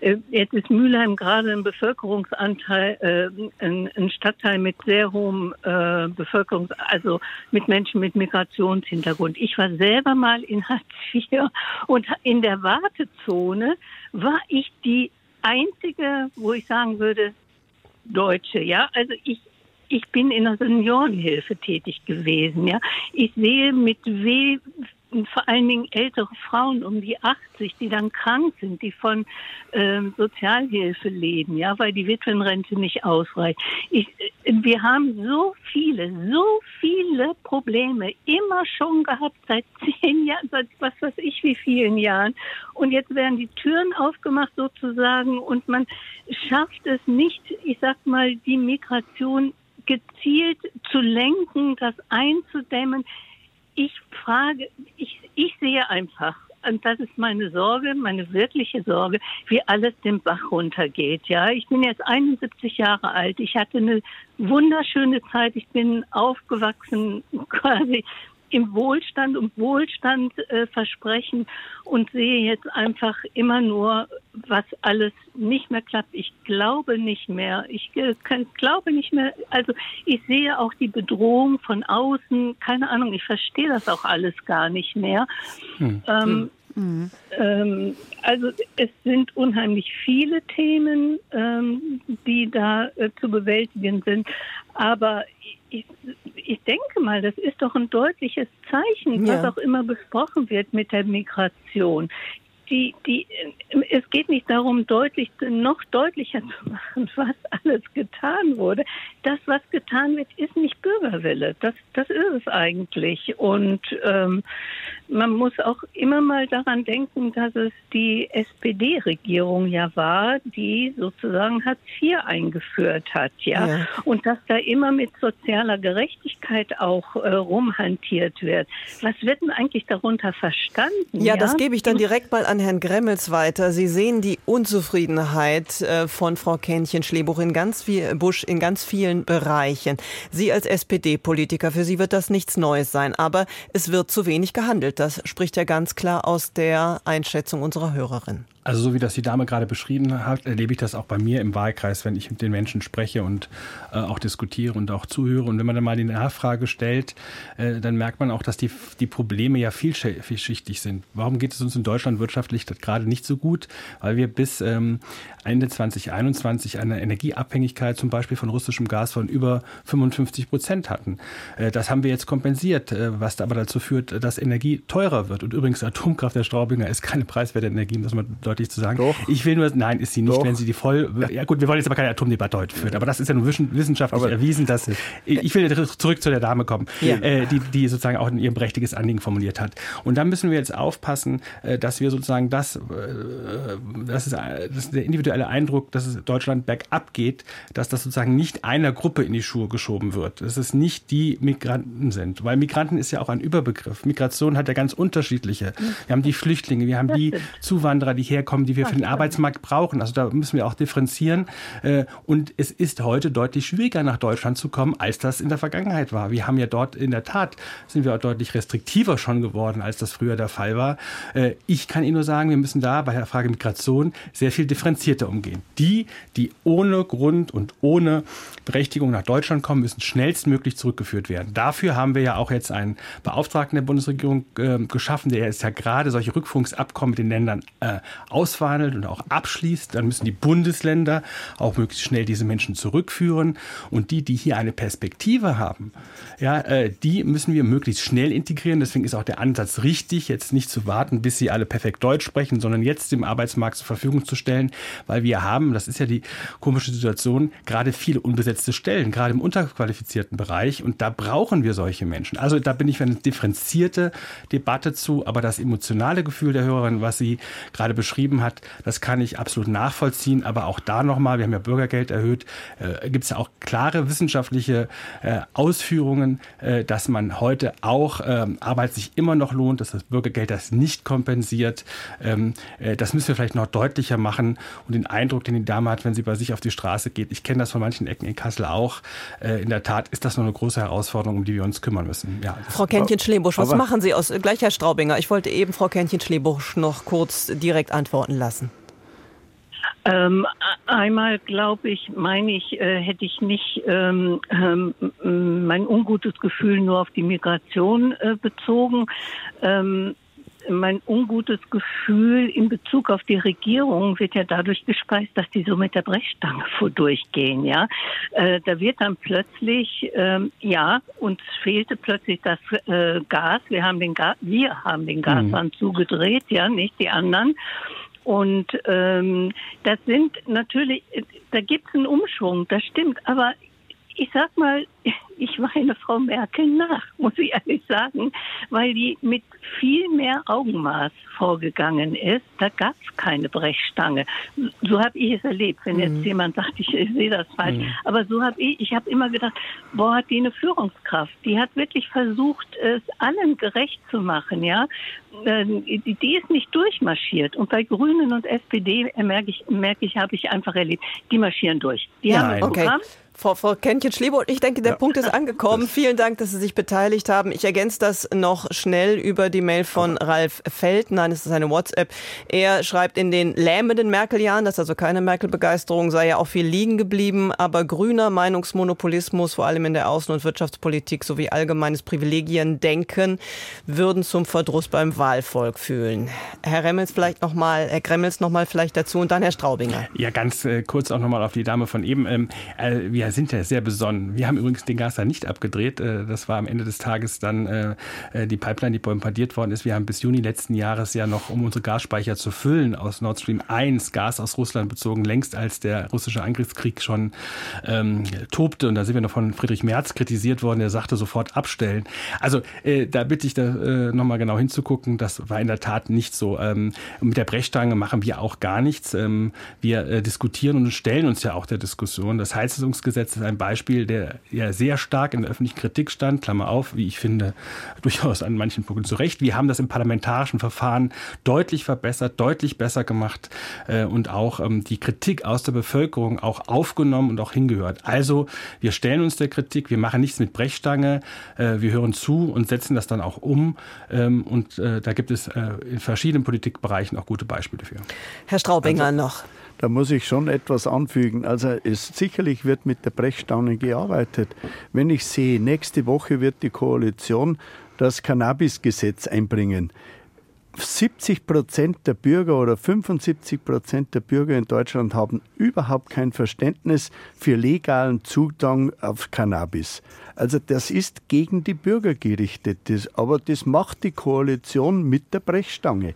äh, jetzt ist Mülheim gerade ein Bevölkerungsanteil, äh, ein, ein, Stadtteil mit sehr hohem äh, Bevölkerungs-, also mit Menschen mit Migrationshintergrund. Ich war selber mal in Hartz IV und in der Wartezone war ich die einzige, wo ich sagen würde, Deutsche, ja. Also ich, ich bin in der Seniorenhilfe tätig gewesen, ja. Ich sehe mit weh, vor allen Dingen ältere Frauen um die 80, die dann krank sind, die von ähm, Sozialhilfe leben, ja, weil die Witwenrente nicht ausreicht. Ich, äh, wir haben so viele, so viele Probleme immer schon gehabt seit (laughs) zehn Jahren, seit was weiß ich wie vielen Jahren. Und jetzt werden die Türen aufgemacht sozusagen und man schafft es nicht, ich sag mal, die Migration gezielt zu lenken, das einzudämmen ich frage, ich, ich sehe einfach, und das ist meine Sorge, meine wirkliche Sorge, wie alles den Bach runtergeht. Ja, ich bin jetzt 71 Jahre alt. Ich hatte eine wunderschöne Zeit. Ich bin aufgewachsen (laughs) quasi im Wohlstand und Wohlstand äh, versprechen und sehe jetzt einfach immer nur, was alles nicht mehr klappt. Ich glaube nicht mehr. Ich äh, kann, glaube nicht mehr. Also ich sehe auch die Bedrohung von außen. Keine Ahnung. Ich verstehe das auch alles gar nicht mehr. Hm. Ähm, Mhm. Ähm, also es sind unheimlich viele Themen, ähm, die da äh, zu bewältigen sind. Aber ich, ich denke mal, das ist doch ein deutliches Zeichen, ja. was auch immer besprochen wird mit der Migration die, die, es geht nicht darum, deutlich, noch deutlicher zu machen, (laughs) was alles getan wurde. Das, was getan wird, ist nicht Bürgerwille. Das, das ist es eigentlich. Und ähm, man muss auch immer mal daran denken, dass es die SPD-Regierung ja war, die sozusagen Hartz IV eingeführt hat, ja? ja. Und dass da immer mit sozialer Gerechtigkeit auch äh, rumhantiert wird. Was wird denn eigentlich darunter verstanden? Ja, ja? das gebe ich dann direkt mal an Herrn Gremmels weiter. Sie sehen die Unzufriedenheit äh, von Frau Kähnchen-Schlebuch in ganz viel, Busch in ganz vielen Bereichen. Sie als SPD-Politiker, für Sie wird das nichts Neues sein, aber es wird zu wenig gehandelt. Das spricht ja ganz klar aus der Einschätzung unserer Hörerin. Also so wie das die Dame gerade beschrieben hat, erlebe ich das auch bei mir im Wahlkreis, wenn ich mit den Menschen spreche und äh, auch diskutiere und auch zuhöre. Und wenn man dann mal die Nachfrage stellt, äh, dann merkt man auch, dass die, die Probleme ja vielschichtig sind. Warum geht es uns in Deutschland wirtschaftlich gerade nicht so gut? Weil wir bis ähm, Ende 2021 eine Energieabhängigkeit zum Beispiel von russischem Gas von über 55 Prozent hatten. Äh, das haben wir jetzt kompensiert, äh, was aber dazu führt, dass Energie teurer wird. Und übrigens Atomkraft der Straubinger ist keine preiswerte Energie, muss man deutlich zu sagen. Doch. Ich will nur, nein, ist sie nicht, Doch. wenn sie die voll. Ja gut, wir wollen jetzt aber keine Atomdebatte heute führen, aber das ist ja nun wissenschaftlich aber erwiesen, dass ich will zurück zu der Dame kommen, ja. äh, die, die sozusagen auch in ihrem berechtigtes Anliegen formuliert hat. Und da müssen wir jetzt aufpassen, äh, dass wir sozusagen das, äh, das, ist, das ist der individuelle Eindruck, dass es Deutschland bergab geht, dass das sozusagen nicht einer Gruppe in die Schuhe geschoben wird, dass es nicht die Migranten sind, weil Migranten ist ja auch ein Überbegriff. Migration hat ja ganz unterschiedliche. Wir haben die Flüchtlinge, wir haben die Zuwanderer, die herkommen herkommen, die wir für den Arbeitsmarkt brauchen. Also da müssen wir auch differenzieren. Äh, und es ist heute deutlich schwieriger, nach Deutschland zu kommen, als das in der Vergangenheit war. Wir haben ja dort in der Tat, sind wir auch deutlich restriktiver schon geworden, als das früher der Fall war. Äh, ich kann Ihnen nur sagen, wir müssen da bei der Frage Migration sehr viel differenzierter umgehen. Die, die ohne Grund und ohne Berechtigung nach Deutschland kommen, müssen schnellstmöglich zurückgeführt werden. Dafür haben wir ja auch jetzt einen Beauftragten der Bundesregierung äh, geschaffen, der jetzt ja gerade solche Rückführungsabkommen mit den Ländern äh, ausverhandelt und auch abschließt. Dann müssen die Bundesländer auch möglichst schnell diese Menschen zurückführen. Und die, die hier eine Perspektive haben, ja, äh, die müssen wir möglichst schnell integrieren. Deswegen ist auch der Ansatz richtig, jetzt nicht zu warten, bis sie alle perfekt Deutsch sprechen, sondern jetzt dem Arbeitsmarkt zur Verfügung zu stellen, weil wir haben, das ist ja die komische Situation, gerade viele unbesetzte Stellen, gerade im unterqualifizierten Bereich. Und da brauchen wir solche Menschen. Also da bin ich für eine differenzierte Debatte zu, aber das emotionale Gefühl der Hörerin, was sie gerade beschrieben beschrieben hat, das kann ich absolut nachvollziehen. Aber auch da nochmal, wir haben ja Bürgergeld erhöht, äh, gibt es ja auch klare wissenschaftliche äh, Ausführungen, äh, dass man heute auch ähm, Arbeit sich immer noch lohnt, dass das Bürgergeld das nicht kompensiert. Ähm, äh, das müssen wir vielleicht noch deutlicher machen. Und den Eindruck, den die Dame hat, wenn sie bei sich auf die Straße geht, ich kenne das von manchen Ecken in Kassel auch, äh, in der Tat ist das noch eine große Herausforderung, um die wir uns kümmern müssen. Ja. Frau Käntchen-Schlebusch, was machen Sie aus, gleich Herr Straubinger, ich wollte eben Frau Käntchen-Schlebusch noch kurz direkt antworten lassen. Ähm, einmal glaube ich, meine ich, äh, hätte ich nicht ähm, ähm, mein ungutes Gefühl nur auf die Migration äh, bezogen. Ähm, mein ungutes Gefühl in Bezug auf die Regierung wird ja dadurch gespeist, dass die so mit der Brechstange (laughs) vor durchgehen, ja. Äh, da wird dann plötzlich, ähm, ja, uns fehlte plötzlich das äh, Gas. Wir haben den Gas, wir haben den Gashahn mhm. zugedreht, ja, nicht die anderen. Und ähm, das sind natürlich, da gibt es einen Umschwung, das stimmt. Aber ich sag mal, ich weine Frau Merkel nach, (laughs) muss ich ehrlich sagen, weil die mit viel mehr Augenmaß vorgegangen ist. Da gab es keine Brechstange. So habe ich es erlebt. Wenn jetzt mhm. jemand sagt, ich, ich sehe das falsch, mhm. aber so habe ich, ich habe immer gedacht, boah, hat die eine Führungskraft. Die hat wirklich versucht, es allen gerecht zu machen, ja. Ähm, die, die ist nicht durchmarschiert. Und bei Grünen und SPD merke ich, merke ich, habe ich einfach erlebt, die marschieren durch. Die ja, haben ein okay. Programm. Frau, Frau Kentchen-Schlebold, ich denke, der ja. Punkt ist angekommen. Vielen Dank, dass Sie sich beteiligt haben. Ich ergänze das noch schnell über die Mail von Ralf Feld. Nein, es ist eine WhatsApp. Er schreibt, in den lähmenden Merkel-Jahren, das ist also keine Merkel-Begeisterung, sei ja auch viel liegen geblieben, aber grüner Meinungsmonopolismus, vor allem in der Außen- und Wirtschaftspolitik sowie allgemeines Privilegien-Denken, würden zum Verdruss beim Wahlvolk fühlen. Herr Remmels vielleicht noch mal, Herr Kremmels noch mal vielleicht dazu und dann Herr Straubinger. Ja, ganz äh, kurz auch noch mal auf die Dame von eben. Ähm, äh, wir sind ja sehr besonnen. Wir haben übrigens den Gas da nicht abgedreht. Äh, das war am Ende des Tages dann äh, äh, die Pipeline, die bombardiert worden ist. Wir haben bis Juni letzten Jahres ja noch, um unsere Gasspeicher zu füllen, aus Nord Stream 1 Gas aus Russland bezogen, längst als der russische Angriffskrieg schon ähm, tobte. Und da sind wir noch von Friedrich Merz kritisiert worden, der sagte sofort abstellen. Also äh, da bitte ich da äh, nochmal genau hinzugucken. Das war in der Tat nicht so. Ähm, mit der Brechstange machen wir auch gar nichts. Ähm, wir äh, diskutieren und stellen uns ja auch der Diskussion. Das Heizungsgesetz Gesetz ist ein Beispiel, der ja sehr stark in der öffentlichen Kritik stand, Klammer auf, wie ich finde, (laughs) durchaus an manchen Punkten zu Recht. Wir haben das im parlamentarischen Verfahren deutlich verbessert, deutlich besser gemacht äh, und auch ähm, die Kritik aus der Bevölkerung auch aufgenommen und auch hingehört. Also wir stellen uns der Kritik, wir machen nichts mit Brechstange, äh, wir hören zu und setzen das dann auch um. Ähm, und äh, da gibt es äh, in verschiedenen Politikbereichen auch gute Beispiele für. Herr Straubinger also, noch. Da muss ich schon etwas anfügen. Also es sicherlich wird mit der Brechstange gearbeitet. Wenn ich sehe, nächste Woche wird die Koalition das Cannabis-Gesetz einbringen. 70 Prozent der Bürger oder 75 Prozent der Bürger in Deutschland haben überhaupt kein Verständnis für legalen Zugang auf Cannabis. Also das ist gegen die Bürger gerichtet. Aber das macht die Koalition mit der Brechstange.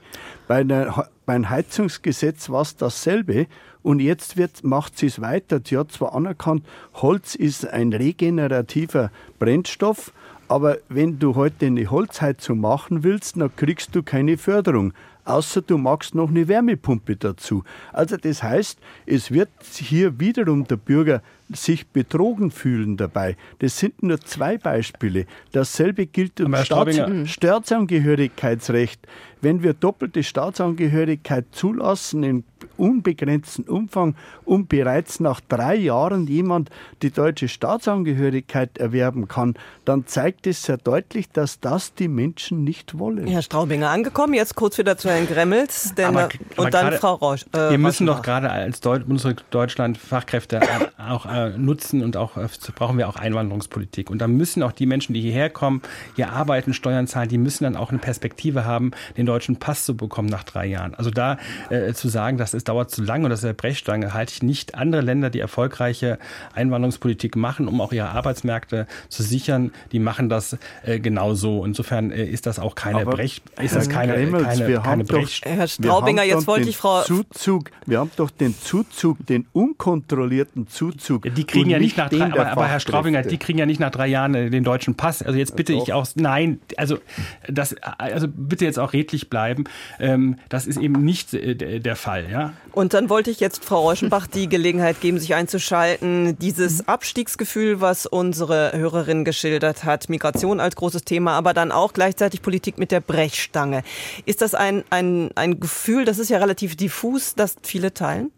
Bei der, beim Heizungsgesetz war es dasselbe. Und jetzt wird, macht sie es weiter. Sie hat zwar anerkannt, Holz ist ein regenerativer Brennstoff, aber wenn du heute eine Holzheizung machen willst, dann kriegst du keine Förderung. Außer du machst noch eine Wärmepumpe dazu. Also das heißt, es wird hier wiederum der Bürger sich betrogen fühlen dabei. Das sind nur zwei Beispiele. Dasselbe gilt um Staats Staatsangehörigkeitsrecht. Wenn wir doppelte Staatsangehörigkeit zulassen in unbegrenzten Umfang und bereits nach drei Jahren jemand die deutsche Staatsangehörigkeit erwerben kann, dann zeigt es sehr deutlich, dass das die Menschen nicht wollen. Herr Straubinger, angekommen. Jetzt kurz wieder zu Herrn Gremmels denn, aber, aber und dann grade, Frau Rausch. Äh, wir müssen doch gerade als Deut Deutschland Fachkräfte auch äh, nutzen und auch äh, brauchen wir auch Einwanderungspolitik. Und da müssen auch die Menschen, die hierher kommen, hier arbeiten, Steuern zahlen, die müssen dann auch eine Perspektive haben, den deutschen Pass zu bekommen nach drei Jahren. Also da äh, zu sagen, dass es dauert zu lange und das ist eine Brechstange, halte ich nicht. Andere Länder, die erfolgreiche Einwanderungspolitik machen, um auch ihre Arbeitsmärkte zu sichern, die machen das äh, genauso. Insofern äh, ist das auch keine Brech, ist das keine, Kremels, keine, wir keine Brech. Doch, Herr Straubinger, jetzt wollte ich Frau Zuzug, wir haben doch den Zuzug, den unkontrollierten Zuzug Die kriegen ja nicht nach drei, aber, aber, Herr Straubinger, die kriegen ja nicht nach drei Jahren den deutschen Pass. Also jetzt bitte ich auch, nein, also das, also bitte jetzt auch redlich bleiben. Ähm, das ist eben nicht äh, der Fall, ja. Und dann wollte ich jetzt Frau Reuschenbach die Gelegenheit geben, sich einzuschalten. Dieses mhm. Abstiegsgefühl, was unsere Hörerin geschildert hat, Migration als großes Thema, aber dann auch gleichzeitig Politik mit der Brechstange. Ist das ein, ein, ein Gefühl, das ist ja relativ diffus, das viele teilen?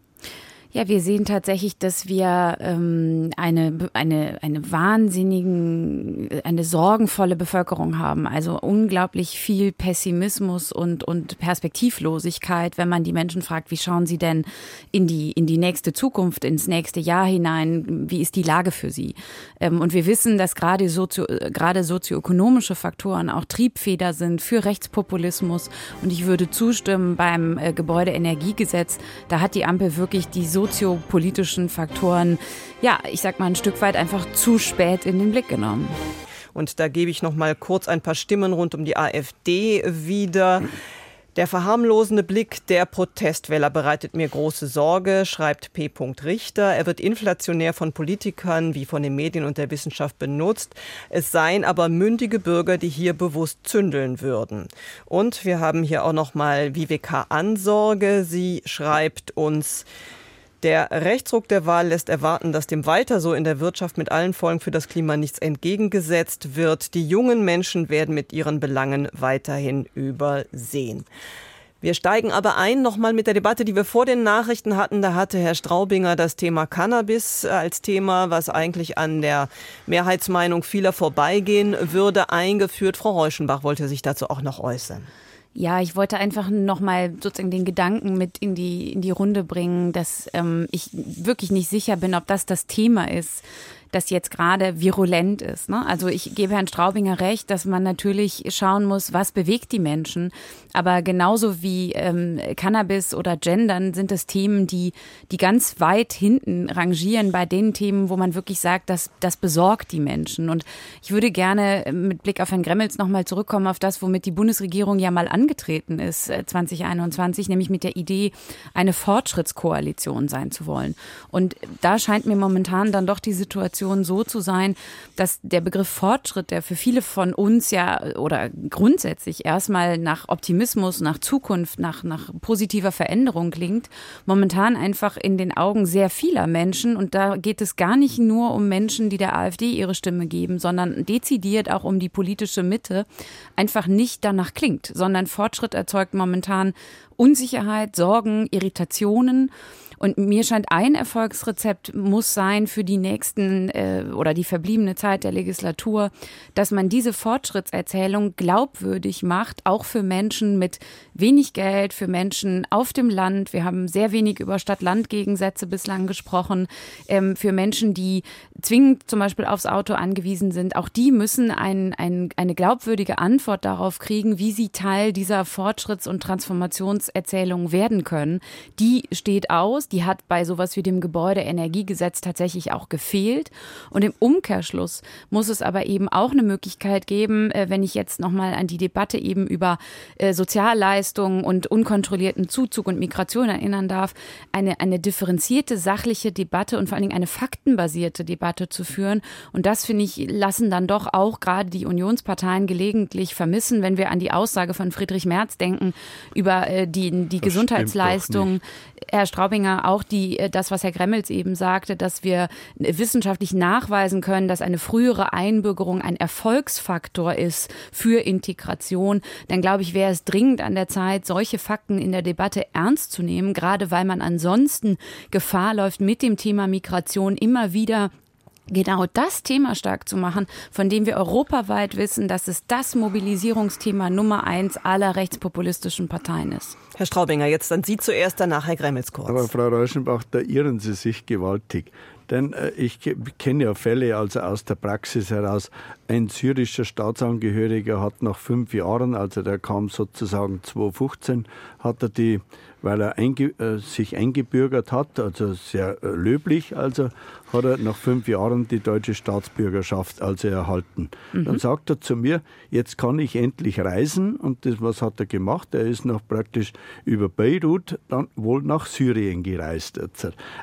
Ja, wir sehen tatsächlich, dass wir ähm, eine, eine, eine wahnsinnigen, eine sorgenvolle Bevölkerung haben. Also unglaublich viel Pessimismus und, und Perspektivlosigkeit, wenn man die Menschen fragt, wie schauen sie denn in die, in die nächste Zukunft, ins nächste Jahr hinein, wie ist die Lage für sie? Ähm, und wir wissen, dass gerade, sozio, gerade sozioökonomische Faktoren auch Triebfeder sind für Rechtspopulismus. Und ich würde zustimmen beim äh, Gebäudeenergiegesetz, da hat die Ampel wirklich die so soziopolitischen Faktoren, ja, ich sag mal ein Stück weit einfach zu spät in den Blick genommen. Und da gebe ich noch mal kurz ein paar Stimmen rund um die AfD wieder. Der verharmlosende Blick der Protestwähler bereitet mir große Sorge, schreibt P. Richter. Er wird inflationär von Politikern wie von den Medien und der Wissenschaft benutzt. Es seien aber mündige Bürger, die hier bewusst zündeln würden. Und wir haben hier auch noch mal WWK Ansorge. Sie schreibt uns, der Rechtsruck der Wahl lässt erwarten, dass dem weiter so in der Wirtschaft mit allen Folgen für das Klima nichts entgegengesetzt wird. Die jungen Menschen werden mit ihren Belangen weiterhin übersehen. Wir steigen aber ein nochmal mit der Debatte, die wir vor den Nachrichten hatten. Da hatte Herr Straubinger das Thema Cannabis als Thema, was eigentlich an der Mehrheitsmeinung vieler vorbeigehen würde, eingeführt. Frau Reuschenbach wollte sich dazu auch noch äußern. Ja, ich wollte einfach nochmal sozusagen den Gedanken mit in die, in die Runde bringen, dass ähm, ich wirklich nicht sicher bin, ob das das Thema ist, das jetzt gerade virulent ist. Ne? Also ich gebe Herrn Straubinger recht, dass man natürlich schauen muss, was bewegt die Menschen. Aber genauso wie ähm, Cannabis oder Gendern sind es Themen, die, die ganz weit hinten rangieren bei den Themen, wo man wirklich sagt, dass das besorgt die Menschen. Und ich würde gerne mit Blick auf Herrn Gremmels nochmal zurückkommen auf das, womit die Bundesregierung ja mal angetreten ist 2021, äh, nämlich mit der Idee, eine Fortschrittskoalition sein zu wollen. Und da scheint mir momentan dann doch die Situation Situation so zu sein, dass der Begriff Fortschritt, der für viele von uns ja oder grundsätzlich erstmal nach Optimismus, nach Zukunft, nach, nach positiver Veränderung klingt, momentan einfach in den Augen sehr vieler Menschen, und da geht es gar nicht nur um Menschen, die der AfD ihre Stimme geben, sondern dezidiert auch um die politische Mitte, einfach nicht danach klingt, sondern Fortschritt erzeugt momentan Unsicherheit, Sorgen, Irritationen. Und mir scheint ein Erfolgsrezept muss sein für die nächsten äh, oder die verbliebene Zeit der Legislatur, dass man diese Fortschrittserzählung glaubwürdig macht, auch für Menschen mit wenig Geld, für Menschen auf dem Land. Wir haben sehr wenig über Stadt-Land-Gegensätze bislang gesprochen. Ähm, für Menschen, die zwingend zum Beispiel aufs Auto angewiesen sind, auch die müssen ein, ein, eine glaubwürdige Antwort darauf kriegen, wie sie Teil dieser Fortschritts- und Transformationserzählung werden können. Die steht aus die hat bei sowas wie dem Gebäudeenergiegesetz tatsächlich auch gefehlt. Und im Umkehrschluss muss es aber eben auch eine Möglichkeit geben, äh, wenn ich jetzt nochmal an die Debatte eben über äh, Sozialleistungen und unkontrollierten Zuzug und Migration erinnern darf, eine, eine differenzierte, sachliche Debatte und vor allen Dingen eine faktenbasierte Debatte zu führen. Und das, finde ich, lassen dann doch auch gerade die Unionsparteien gelegentlich vermissen, wenn wir an die Aussage von Friedrich Merz denken über äh, die, die Gesundheitsleistungen. Herr Straubinger auch die, äh, das, was Herr Gremmels eben sagte, dass wir wissenschaftlich nachweisen können, dass eine frühere Einbürgerung ein Erfolgsfaktor ist für Integration, dann glaube ich, wäre es dringend an der Zeit, solche Fakten in der Debatte ernst zu nehmen, gerade weil man ansonsten Gefahr läuft, mit dem Thema Migration immer wieder genau das Thema stark zu machen, von dem wir europaweit wissen, dass es das Mobilisierungsthema Nummer eins aller rechtspopulistischen Parteien ist. Herr Straubinger, jetzt dann Sie zuerst, danach Herr Gremmels kurz. Aber Frau Reuschenbach, da irren Sie sich gewaltig. Denn äh, ich kenne ja Fälle also aus der Praxis heraus. Ein syrischer Staatsangehöriger hat nach fünf Jahren, also der kam sozusagen 2015, hat er die weil er einge, äh, sich eingebürgert hat, also sehr äh, löblich, also hat er nach fünf Jahren die deutsche Staatsbürgerschaft also erhalten. Mhm. Dann sagt er zu mir, jetzt kann ich endlich reisen und das, was hat er gemacht? Er ist noch praktisch über Beirut dann wohl nach Syrien gereist.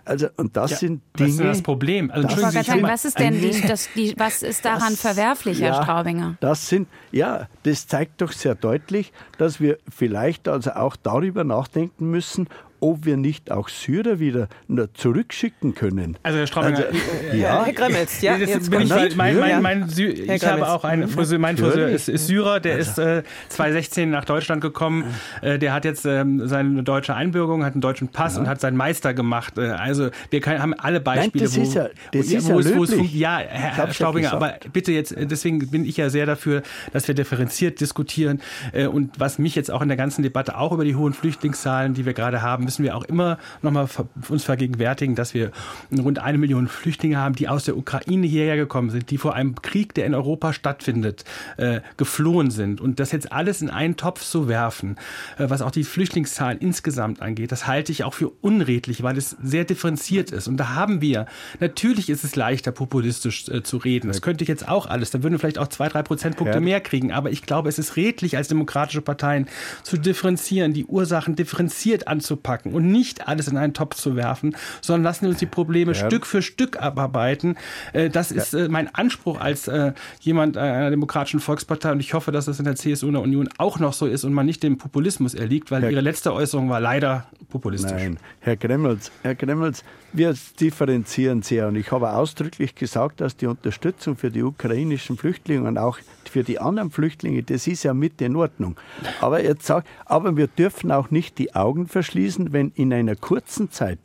Also, und das ja, sind Dinge... Was ist das Problem? Also, das ich sagen, was ist denn die, das, die, was ist daran das, verwerflich, Herr ja, Straubinger? Das sind, ja, das zeigt doch sehr deutlich, dass wir vielleicht also auch darüber nachdenken müssen, ob wir nicht auch Syrer wieder zurückschicken können. Also Herr Straubinger, also, äh, ja. Herr Gremmels, ja, jetzt bin ich, mein, mein, mein, ich habe auch einen Friseur, mein Friseur ist, ist Syrer, der also. ist äh, 2016 nach Deutschland gekommen, äh, der hat jetzt ähm, seine deutsche Einbürgerung, hat einen deutschen Pass ja. und hat seinen Meister gemacht. Äh, also wir kann, haben alle Beispiele, Nein, das wo, ist ja, das wo, ist wo, ja wo es, ja, Herr, Herr Straubinger, aber bitte jetzt, äh, deswegen bin ich ja sehr dafür, dass wir differenziert diskutieren äh, und was mich jetzt auch in der ganzen Debatte auch über die hohen Flüchtlingszahlen, die wir gerade haben, müssen wir auch immer noch mal uns vergegenwärtigen, dass wir rund eine Million Flüchtlinge haben, die aus der Ukraine hierher gekommen sind, die vor einem Krieg, der in Europa stattfindet, äh, geflohen sind. Und das jetzt alles in einen Topf zu werfen, äh, was auch die Flüchtlingszahlen insgesamt angeht, das halte ich auch für unredlich, weil es sehr differenziert ist. Und da haben wir, natürlich ist es leichter, populistisch äh, zu reden. Das könnte ich jetzt auch alles. Da würden wir vielleicht auch zwei, drei Prozentpunkte mehr kriegen. Aber ich glaube, es ist redlich, als demokratische Parteien zu differenzieren, die Ursachen differenziert anzupacken anzupacken und nicht alles in einen Topf zu werfen, sondern lassen wir uns die Probleme ja. Stück für Stück abarbeiten. Äh, das ist ja. Äh, mein Anspruch als äh, jemand einer demokratischen Volkspartei und ich hoffe, dass das in der CSU und der Union auch noch so ist und man nicht dem Populismus erliegt, weil Herr ihre letzte Äußerung war leider populistisch. Nein, Herr Gremmels, Herr Gremmels, wir differenzieren sehr und ich habe ausdrücklich gesagt, dass die Unterstützung für die ukrainischen Flüchtlinge und auch für die anderen Flüchtlinge, das ist ja mit in Ordnung. Aber jetzt sag, aber wir dürfen auch nicht die Augen verschließen, wenn in einer kurzen Zeit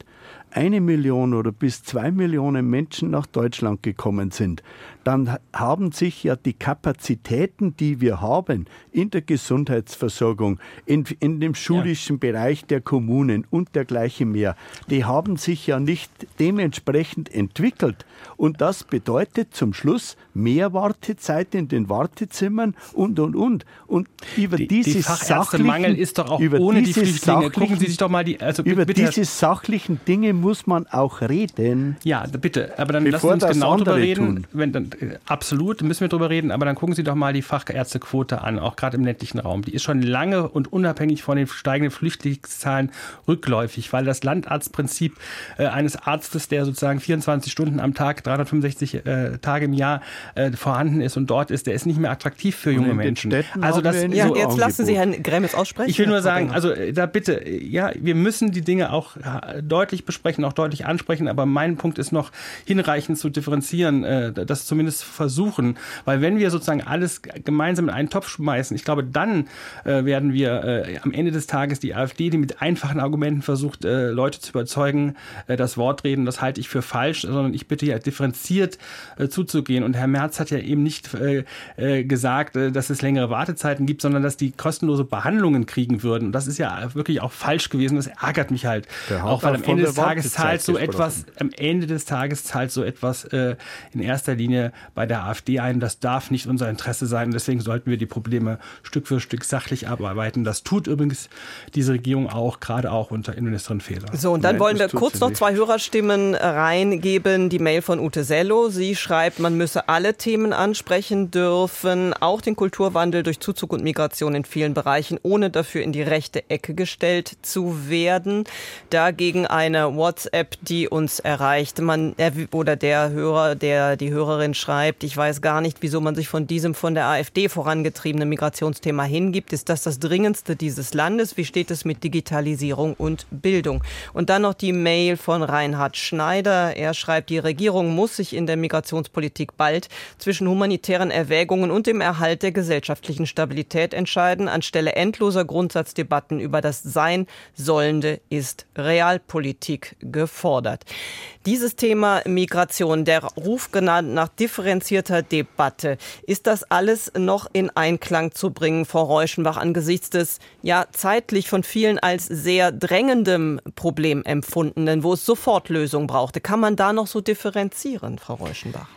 eine Million oder bis zwei Millionen Menschen nach Deutschland gekommen sind, dann haben sich ja die Kapazitäten, die wir haben in der Gesundheitsversorgung, in, in dem schulischen ja. Bereich der Kommunen und dergleichen mehr, die haben sich ja nicht dementsprechend entwickelt. Und das bedeutet zum Schluss mehr Wartezeit in den Wartezimmern und, und, und. Und über die, diese die Fachärztemangel ist doch auch ohne die Flüchtlinge. Gucken Sie sich doch mal die... Also über bitte, diese sachlichen Dinge muss man auch reden. Ja, bitte. Aber dann lassen Sie uns genau darüber reden. Wenn, dann, absolut, müssen wir darüber reden. Aber dann gucken Sie doch mal die Fachärztequote an, auch gerade im ländlichen Raum. Die ist schon lange und unabhängig von den steigenden Flüchtlingszahlen rückläufig, weil das Landarztprinzip äh, eines Arztes, der sozusagen 24 Stunden am Tag, 365 äh, Tage im Jahr äh, vorhanden ist und dort ist, der ist nicht mehr attraktiv für junge Menschen. Also das ja, so jetzt lassen Sie Herrn Gremmes aussprechen. Ich will nur sagen, also äh, da bitte, ja, wir müssen die Dinge auch äh, deutlich besprechen, auch deutlich ansprechen, aber mein Punkt ist noch hinreichend zu differenzieren, äh, das zumindest versuchen, weil wenn wir sozusagen alles gemeinsam in einen Topf schmeißen, ich glaube, dann äh, werden wir äh, am Ende des Tages die AfD, die mit einfachen Argumenten versucht, äh, Leute zu überzeugen, äh, das Wort reden, das halte ich für falsch, sondern ich bitte ja differenziert äh, zuzugehen. Und Herr Merz hat ja eben nicht äh, gesagt, dass es längere Wartezeiten gibt, sondern dass die kostenlose Behandlungen kriegen würden. Und das ist ja wirklich auch falsch gewesen. Das ärgert mich halt. Auch weil am Ende des Tages zahlt so etwas, am Ende des Tages zahlt so etwas in erster Linie bei der AfD ein. Das darf nicht unser Interesse sein. Deswegen sollten wir die Probleme Stück für Stück sachlich abarbeiten. Das tut übrigens diese Regierung auch, gerade auch unter Innenministerin Fehler. So, und dann Nein, wollen wir kurz noch zwei Hörerstimmen reingeben. Die Mail von Ute Sello. Sie schreibt, man müsse alle Themen ansprechen dürfen, auch den Kulturwandel durch Zuzug und Migration in vielen Bereichen, ohne dafür in die rechte Ecke gestellt zu werden. Dagegen eine WhatsApp, die uns erreicht. Man, oder der Hörer, der die Hörerin schreibt, ich weiß gar nicht, wieso man sich von diesem von der AfD vorangetriebenen Migrationsthema hingibt. Ist das das dringendste dieses Landes? Wie steht es mit Digitalisierung und Bildung? Und dann noch die Mail von Reinhard Schneider. Er schreibt, die Regierung muss sich in der Migrationspolitik bald zwischen humanitären Erwägungen und dem Erhalt der gesellschaftlichen Stabilität entscheiden. Anstelle endloser Grundsatzdebatten über das Sein Sollende ist Realpolitik gefordert. Dieses Thema Migration, der Ruf genannt nach differenzierter Debatte, ist das alles noch in Einklang zu bringen, Frau Reuschenbach, angesichts des ja zeitlich von vielen als sehr drängendem Problem empfundenen, wo es sofort Lösungen brauchte? Kann man da noch so differenzieren, Frau Reuschenbach?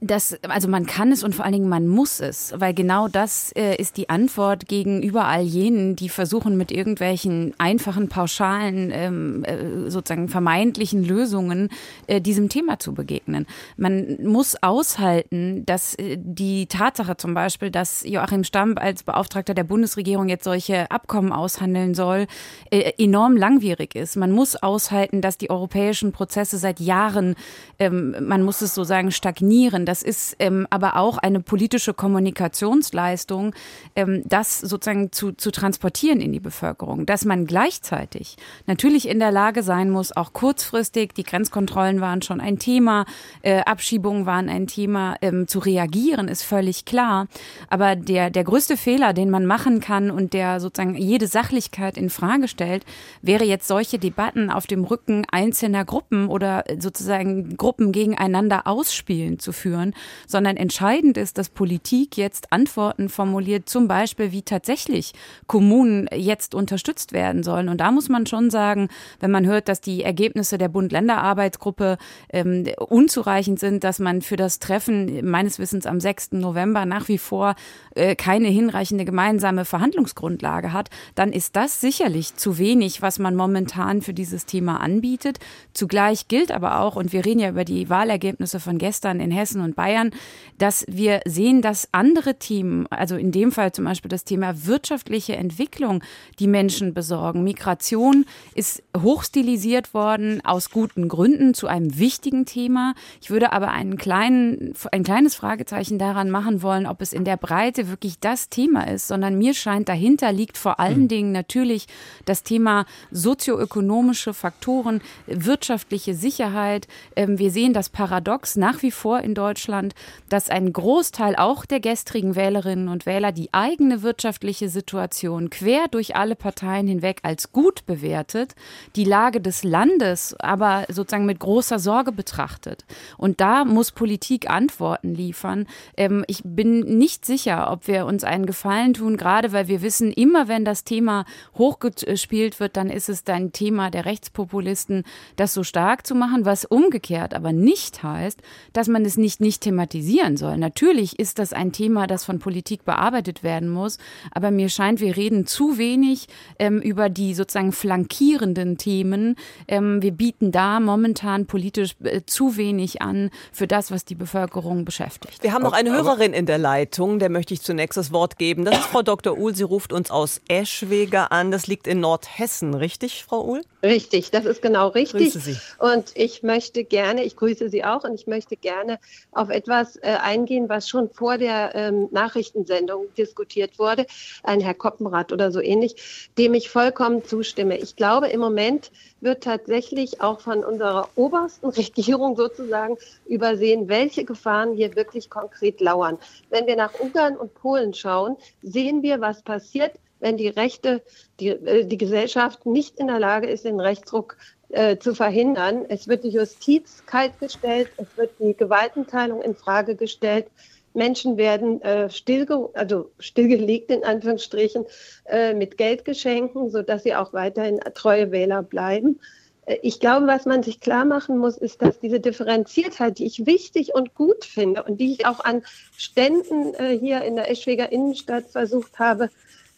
Das, also man kann es und vor allen Dingen man muss es, weil genau das äh, ist die Antwort gegenüber all jenen, die versuchen mit irgendwelchen einfachen, pauschalen, ähm, äh, sozusagen vermeintlichen Lösungen äh, diesem Thema zu begegnen. Man muss aushalten, dass äh, die Tatsache zum Beispiel, dass Joachim Stamp als Beauftragter der Bundesregierung jetzt solche Abkommen aushandeln soll, äh, enorm langwierig ist. Man muss aushalten, dass die europäischen Prozesse seit Jahren, ähm, man muss es so sagen, stagnieren das ist ähm, aber auch eine politische Kommunikationsleistung, ähm, das sozusagen zu, zu transportieren in die Bevölkerung. Dass man gleichzeitig natürlich in der Lage sein muss, auch kurzfristig, die Grenzkontrollen waren schon ein Thema, äh, Abschiebungen waren ein Thema, ähm, zu reagieren, ist völlig klar. Aber der, der größte Fehler, den man machen kann und der sozusagen jede Sachlichkeit in Frage stellt, wäre jetzt solche Debatten auf dem Rücken einzelner Gruppen oder sozusagen Gruppen gegeneinander ausspielen zu führen führen, sondern entscheidend ist, dass Politik jetzt Antworten formuliert, zum Beispiel, wie tatsächlich Kommunen jetzt unterstützt werden sollen. Und da muss man schon sagen, wenn man hört, dass die Ergebnisse der Bund-Länder-Arbeitsgruppe ähm, unzureichend sind, dass man für das Treffen meines Wissens am 6. November nach wie vor äh, keine hinreichende gemeinsame Verhandlungsgrundlage hat, dann ist das sicherlich zu wenig, was man momentan für dieses Thema anbietet. Zugleich gilt aber auch, und wir reden ja über die Wahlergebnisse von gestern in Hessen und und Bayern, dass wir sehen, dass andere Themen, also in dem Fall zum Beispiel das Thema wirtschaftliche Entwicklung, die Menschen besorgen. Migration ist hochstilisiert worden aus guten Gründen zu einem wichtigen Thema. Ich würde aber einen kleinen, ein kleines Fragezeichen daran machen wollen, ob es in der Breite wirklich das Thema ist, sondern mir scheint, dahinter liegt vor allen mhm. Dingen natürlich das Thema sozioökonomische Faktoren, wirtschaftliche Sicherheit. Ähm, wir sehen das Paradox nach wie vor in Deutschland Deutschland, dass ein Großteil auch der gestrigen Wählerinnen und Wähler die eigene wirtschaftliche Situation quer durch alle Parteien hinweg als gut bewertet, die Lage des Landes aber sozusagen mit großer Sorge betrachtet. Und da muss Politik Antworten liefern. Ähm, ich bin nicht sicher, ob wir uns einen Gefallen tun, gerade weil wir wissen, immer wenn das Thema hochgespielt wird, dann ist es ein Thema der Rechtspopulisten, das so stark zu machen, was umgekehrt aber nicht heißt, dass man es nicht nicht thematisieren soll. Natürlich ist das ein Thema, das von Politik bearbeitet werden muss, aber mir scheint, wir reden zu wenig ähm, über die sozusagen flankierenden Themen. Ähm, wir bieten da momentan politisch äh, zu wenig an für das, was die Bevölkerung beschäftigt. Wir haben noch eine Hörerin in der Leitung, der möchte ich zunächst das Wort geben. Das ist Frau Dr. Uhl. Sie ruft uns aus Eschwege an. Das liegt in Nordhessen, richtig, Frau Uhl? Richtig, das ist genau richtig. Grüße Sie. Und ich möchte gerne, ich grüße Sie auch, und ich möchte gerne auf etwas äh, eingehen, was schon vor der ähm, Nachrichtensendung diskutiert wurde, ein Herr Koppenrath oder so ähnlich, dem ich vollkommen zustimme. Ich glaube, im Moment wird tatsächlich auch von unserer obersten (laughs) Regierung sozusagen übersehen, welche Gefahren hier wirklich konkret lauern. Wenn wir nach Ungarn und Polen schauen, sehen wir, was passiert, wenn die Rechte, die, äh, die Gesellschaft nicht in der Lage ist, den Rechtsruck äh, zu verhindern. Es wird die Justiz kaltgestellt, es wird die Gewaltenteilung in Frage gestellt. Menschen werden äh, stillge also stillgelegt in Anführungsstrichen äh, mit Geldgeschenken, sodass sie auch weiterhin treue Wähler bleiben. Äh, ich glaube, was man sich klar machen muss, ist, dass diese Differenziertheit, die ich wichtig und gut finde und die ich auch an Ständen äh, hier in der Eschweger Innenstadt versucht habe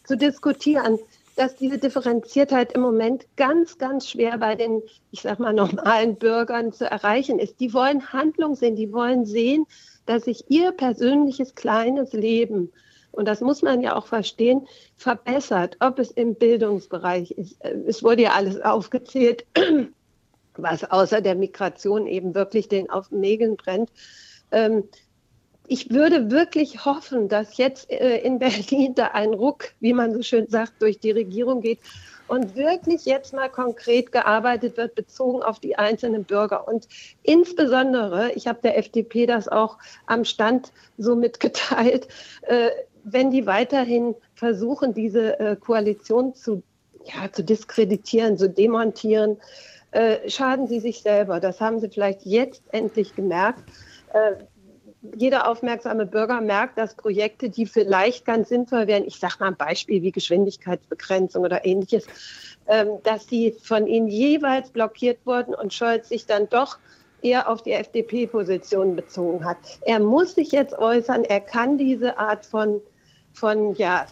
zu diskutieren, dass diese Differenziertheit im Moment ganz, ganz schwer bei den, ich sag mal, normalen Bürgern zu erreichen ist. Die wollen Handlung sehen, die wollen sehen, dass sich ihr persönliches kleines Leben, und das muss man ja auch verstehen, verbessert, ob es im Bildungsbereich ist. Es wurde ja alles aufgezählt, (clears throat) was außer der Migration eben wirklich den auf den Nägeln brennt. Ich würde wirklich hoffen, dass jetzt äh, in (laughs) Berlin da ein Ruck, wie man so schön sagt, durch die Regierung geht und wirklich jetzt mal konkret gearbeitet wird, bezogen auf die einzelnen Bürger. Und insbesondere, ich habe der FDP das auch am Stand so mitgeteilt, äh, wenn die weiterhin versuchen, diese äh, Koalition zu, ja, zu diskreditieren, zu demontieren, äh, schaden sie sich selber. Das haben sie vielleicht jetzt endlich gemerkt. Jeder aufmerksame Bürger merkt, dass Projekte, die vielleicht ganz sinnvoll wären, ich sage mal ein Beispiel wie Geschwindigkeitsbegrenzung oder ähnliches, ähm, dass die von ihnen jeweils blockiert wurden und Scholz sich dann doch eher auf die FDP-Position bezogen hat. Er muss sich jetzt äußern. Er kann diese Art von, von ja,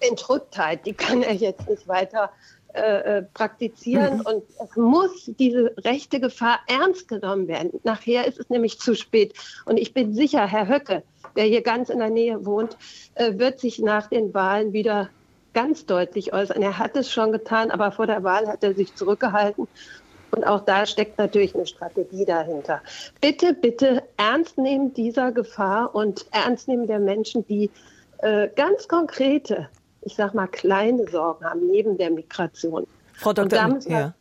Entrücktheit, die kann er jetzt nicht weiter äh, äh, praktizieren mhm. und es muss diese rechte Gefahr ernst genommen werden. Nachher ist es nämlich zu spät. Und ich bin sicher, Herr Höcke, der hier ganz in der Nähe wohnt, äh, wird sich nach den Wahlen wieder ganz deutlich äußern. Er hat es schon getan, aber vor der Wahl hat er sich zurückgehalten. Und auch da steckt natürlich eine Strategie dahinter. Bitte, bitte ernst nehmen dieser Gefahr und ernst nehmen der Menschen, die äh, ganz konkrete ich sag mal, kleine Sorgen haben neben der Migration. Frau Dr. Da müssen wir, ja.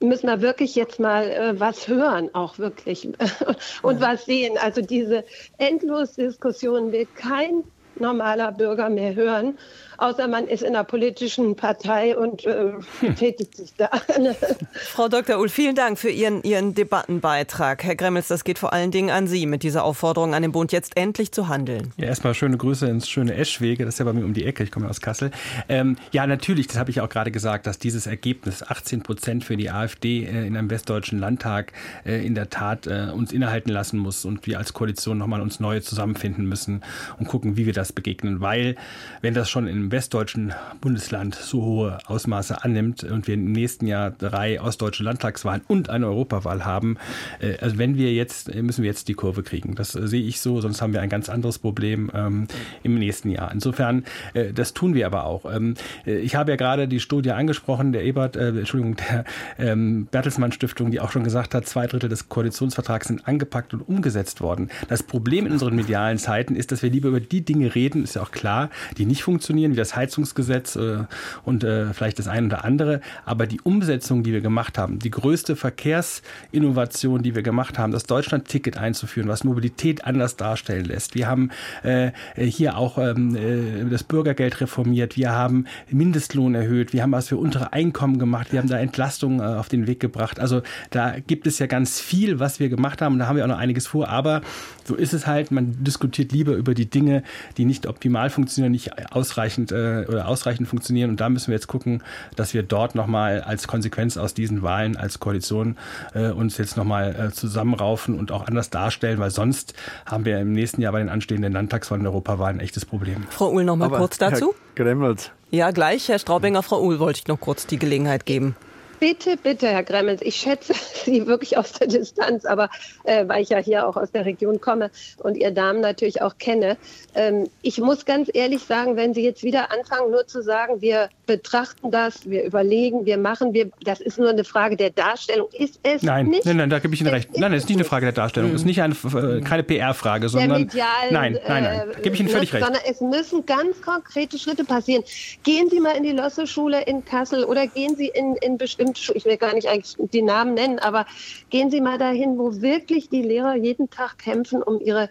müssen wir wirklich jetzt mal äh, was hören, auch wirklich, (laughs) und ja. was sehen. Also diese Endlosdiskussion will kein normaler Bürger mehr hören außer man ist in einer politischen Partei und äh, tätigt sich da. (laughs) Frau Dr. Uhl, vielen Dank für Ihren, Ihren Debattenbeitrag. Herr Gremmels, das geht vor allen Dingen an Sie mit dieser Aufforderung an den Bund, jetzt endlich zu handeln. Ja, erstmal schöne Grüße ins schöne Eschwege. Das ist ja bei mir um die Ecke. Ich komme aus Kassel. Ähm, ja, natürlich, das habe ich auch gerade gesagt, dass dieses Ergebnis 18 Prozent für die AfD äh, in einem westdeutschen Landtag äh, in der Tat äh, uns innehalten lassen muss und wir als Koalition nochmal uns neu zusammenfinden müssen und gucken, wie wir das begegnen. Weil, wenn das schon in westdeutschen Bundesland so hohe Ausmaße annimmt und wir im nächsten Jahr drei ostdeutsche Landtagswahlen und eine Europawahl haben, äh, also wenn wir jetzt, müssen wir jetzt die Kurve kriegen. Das äh, sehe ich so, sonst haben wir ein ganz anderes Problem ähm, im nächsten Jahr. Insofern, äh, das tun wir aber auch. Ähm, äh, ich habe ja gerade die Studie angesprochen, der Ebert, äh, Entschuldigung, der ähm, Bertelsmann Stiftung, die auch schon gesagt hat, zwei Drittel des Koalitionsvertrags sind angepackt und umgesetzt worden. Das Problem in unseren medialen Zeiten ist, dass wir lieber über die Dinge reden, ist ja auch klar, die nicht funktionieren, wie das Heizungsgesetz äh, und äh, vielleicht das eine oder andere. Aber die Umsetzung, die wir gemacht haben, die größte Verkehrsinnovation, die wir gemacht haben, das Deutschland-Ticket einzuführen, was Mobilität anders darstellen lässt. Wir haben äh, hier auch ähm, äh, das Bürgergeld reformiert. Wir haben Mindestlohn erhöht. Wir haben was für untere Einkommen gemacht. Wir haben da Entlastungen äh, auf den Weg gebracht. Also da gibt es ja ganz viel, was wir gemacht haben. Da haben wir auch noch einiges vor. Aber so ist es halt. Man diskutiert lieber über die Dinge, die nicht optimal funktionieren, nicht ausreichend äh, oder ausreichend funktionieren. Und da müssen wir jetzt gucken, dass wir dort nochmal als Konsequenz aus diesen Wahlen als Koalition äh, uns jetzt nochmal äh, zusammenraufen und auch anders darstellen, weil sonst haben wir im nächsten Jahr bei den anstehenden Landtagswahlen und Europawahlen ein echtes Problem. Frau Uhl, noch mal Aber kurz dazu. Herr Gremmels. Ja, gleich, Herr Straubinger, Frau Uhl, wollte ich noch kurz die Gelegenheit geben. Bitte, bitte, Herr Gremmels, ich schätze (laughs) Sie wirklich aus der Distanz, aber äh, weil ich ja hier auch aus der Region komme und Ihr Damen natürlich auch kenne. Ähm, ich muss ganz ehrlich sagen, wenn Sie jetzt wieder anfangen, nur zu sagen, wir betrachten das, wir überlegen, wir machen, wir, das ist nur eine Frage der Darstellung. Ist es nein, nicht? Nein, nein, da gebe ich Ihnen recht. Nein, es ist nicht eine Frage der Darstellung. Es ist nicht eine, äh, keine PR-Frage, sondern. Medialen, nein, nein, nein. Da gebe ich Ihnen völlig recht. Sondern es müssen ganz konkrete Schritte passieren. Gehen Sie mal in die Losse-Schule in Kassel oder gehen Sie in, in bestimmte Schulen, ich will gar nicht eigentlich die Namen nennen, aber gehen Sie mal dahin, wo wirklich die Lehrer jeden Tag kämpfen um ihre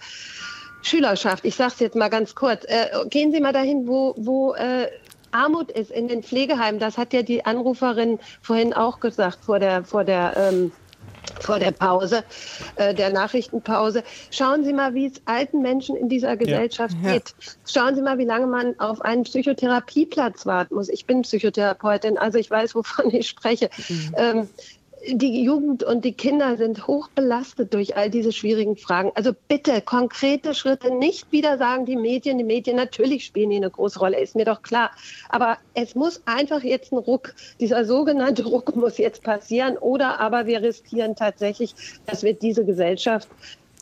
Schülerschaft. Ich sage es jetzt mal ganz kurz. Äh, gehen Sie mal dahin, wo, wo äh, Armut ist in den Pflegeheimen. Das hat ja die Anruferin vorhin auch gesagt vor der, vor der ähm, vor der Pause, äh, der Nachrichtenpause. Schauen Sie mal, wie es alten Menschen in dieser Gesellschaft ja. geht. Schauen Sie mal, wie lange man auf einen Psychotherapieplatz warten muss. Ich bin Psychotherapeutin, also ich weiß, wovon ich spreche. Mhm. Ähm, die Jugend und die Kinder sind hoch belastet durch all diese schwierigen Fragen. Also bitte konkrete Schritte, nicht wieder sagen die Medien, die Medien natürlich spielen hier eine große Rolle, ist mir doch klar. Aber es muss einfach jetzt ein Ruck, dieser sogenannte (laughs) Ruck muss jetzt passieren oder aber wir riskieren tatsächlich, dass wir diese Gesellschaft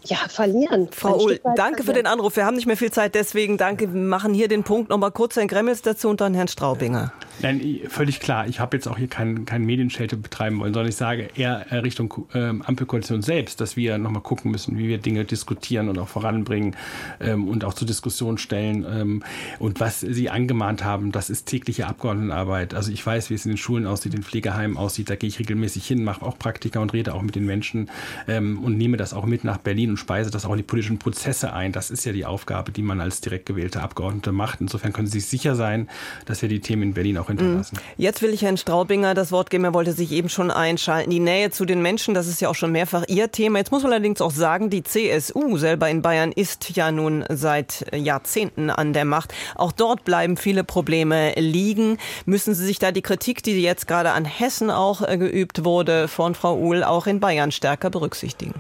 ja, verlieren. Frau Uhl, danke verlieren. für den Anruf. Wir haben nicht mehr viel Zeit, deswegen danke. Wir machen hier den Punkt nochmal kurz Herrn Gremmels dazu und dann Herrn Straubinger. Nein, völlig klar. Ich habe jetzt auch hier keinen kein Medienschelte betreiben wollen, sondern ich sage eher äh, Richtung ähm, Ampelkoalition selbst, dass wir nochmal gucken müssen, wie wir Dinge diskutieren und auch voranbringen ähm, und auch zur Diskussion stellen. Ähm, und was Sie angemahnt haben, das ist tägliche Abgeordnetenarbeit. Also ich weiß, wie es in den Schulen aussieht, in Pflegeheimen aussieht. Da gehe ich regelmäßig hin, mache auch Praktika und rede auch mit den Menschen ähm, und nehme das auch mit nach Berlin und speise das auch in die politischen Prozesse ein. Das ist ja die Aufgabe, die man als direkt gewählte Abgeordnete macht. Insofern können Sie sich sicher sein, dass wir die Themen in Berlin auch hinterlassen. Mhm. Jetzt will ich Herrn Straubinger das Wort geben. Er wollte sich eben schon einschalten. Die Nähe zu den Menschen, das ist ja auch schon mehrfach Ihr Thema. Jetzt muss man allerdings auch sagen, die CSU selber in Bayern ist ja nun seit Jahrzehnten an der Macht. Auch dort bleiben viele Probleme liegen. Müssen Sie sich da die Kritik, die jetzt gerade an Hessen auch äh, geübt wurde von Frau Uhl, auch in Bayern stärker berücksichtigen?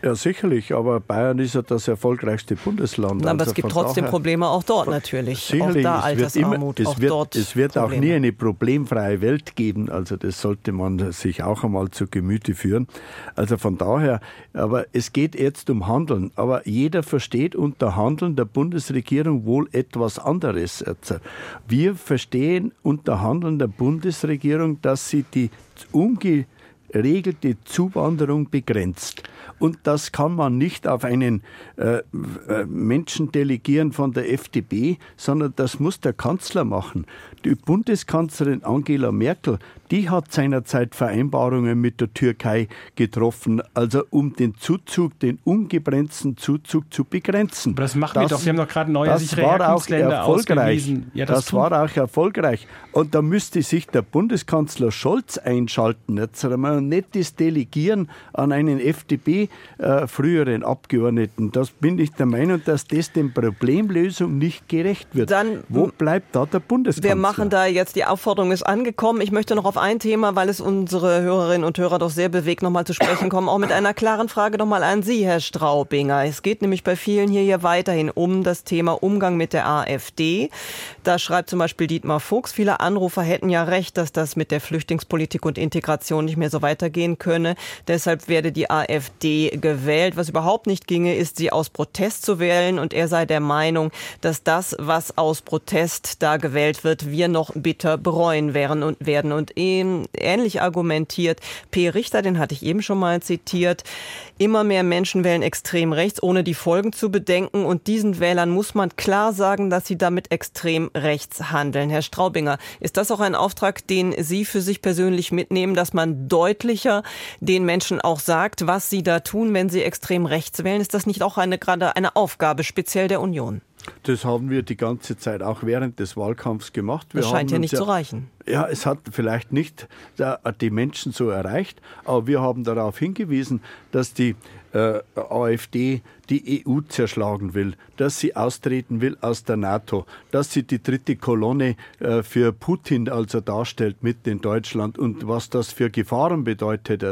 Ja, sicherlich, aber Bayern ist ja das erfolgreichste Bundesland. Aber also es gibt trotzdem daher, Probleme auch dort natürlich. Sicherlich, auch da Altersarmut, es wird, immer, es wird, dort es wird auch nie eine problemfreie Welt geben. Also das sollte man sich auch einmal zu Gemüte führen. Also von daher, aber es geht jetzt um Handeln. Aber jeder versteht unter Handeln der Bundesregierung wohl etwas anderes. Wir verstehen unter Handeln der Bundesregierung, dass sie die ungeregelte Zuwanderung begrenzt. Und das kann man nicht auf einen äh, äh Menschen delegieren von der FDP, sondern das muss der Kanzler machen. Die Bundeskanzlerin Angela Merkel, die hat seinerzeit Vereinbarungen mit der Türkei getroffen, also um den Zuzug, den ungebremsten Zuzug zu begrenzen. Aber das machen das, wir doch. Wir haben doch gerade neue das war auch erfolgreich. Ja, das, das war auch erfolgreich. Und da müsste sich der Bundeskanzler Scholz einschalten. Jetzt und nicht das Delegieren an einen FDP äh, früheren Abgeordneten. Das bin ich der Meinung, dass das dem Problemlösung nicht gerecht wird. Dann, Wo bleibt da der Bundeskanzler? Wir machen da jetzt, die Aufforderung ist angekommen. Ich möchte noch auf ein Thema, weil es unsere Hörerinnen und Hörer doch sehr bewegt, nochmal zu sprechen kommen, auch mit einer klaren Frage nochmal an Sie, Herr Straubinger. Es geht nämlich bei vielen hier, hier weiterhin um das Thema Umgang mit der AfD. Da schreibt zum Beispiel Dietmar Fuchs, viele Anrufer hätten ja recht, dass das mit der Flüchtlingspolitik und Integration nicht mehr so weitergehen könne. Deshalb werde die AfD gewählt. Was überhaupt nicht ginge, ist, sie aus Protest zu wählen. Und er sei der Meinung, dass das, was aus Protest da gewählt wird, wir noch bitter bereuen werden und werden. Und ähnlich argumentiert P. Richter, den hatte ich eben schon mal zitiert. Immer mehr Menschen wählen extrem rechts, ohne die Folgen zu bedenken. Und diesen Wählern muss man klar sagen, dass sie damit extrem rechts handeln. Herr Straubinger, ist das auch ein Auftrag, den Sie für sich persönlich mitnehmen, dass man deutlicher den Menschen auch sagt, was sie da tun, wenn sie extrem rechts wählen? Ist das nicht auch eine, gerade eine Aufgabe speziell der Union? Das haben wir die ganze Zeit auch während des Wahlkampfs gemacht. Wir das scheint ja nicht ja, zu reichen. Ja, es hat vielleicht nicht die Menschen so erreicht, aber wir haben darauf hingewiesen, dass die äh, AfD die EU zerschlagen will, dass sie austreten will aus der NATO, dass sie die dritte Kolonne äh, für Putin also darstellt mit in Deutschland und was das für Gefahren bedeutet.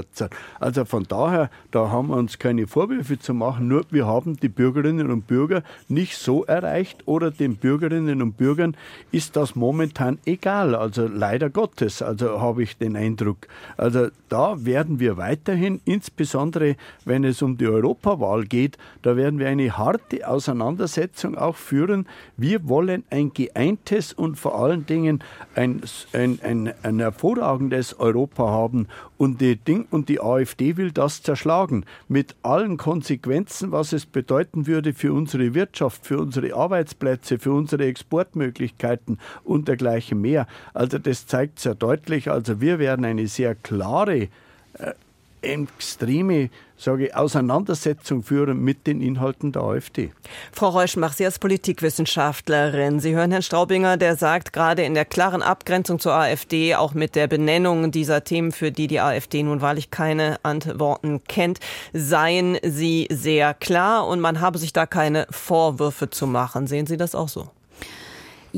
Also von daher, da haben wir uns keine Vorwürfe zu machen, nur wir haben die Bürgerinnen und Bürger nicht so erreicht oder den Bürgerinnen und Bürgern ist das momentan egal, also leider Gottes, also habe ich den Eindruck. Also da werden wir weiterhin, insbesondere wenn es um die Europawahl geht, da werden wir eine harte Auseinandersetzung auch führen. Wir wollen ein geeintes und vor allen Dingen ein, ein, ein, ein hervorragendes Europa haben. Und die, Ding, und die AfD will das zerschlagen. Mit allen Konsequenzen, was es bedeuten würde für unsere Wirtschaft, für unsere Arbeitsplätze, für unsere Exportmöglichkeiten und dergleichen mehr. Also das zeigt sehr deutlich. Also wir werden eine sehr klare äh, extreme sage ich, Auseinandersetzung führen mit den Inhalten der AfD. Frau Reuschmach, Sie als Politikwissenschaftlerin, Sie hören Herrn Straubinger, der sagt, gerade in der klaren Abgrenzung zur AfD, auch mit der Benennung dieser Themen, für die die AfD nun wahrlich keine Antworten kennt, seien Sie sehr klar und man habe sich da keine Vorwürfe zu machen. Sehen Sie das auch so?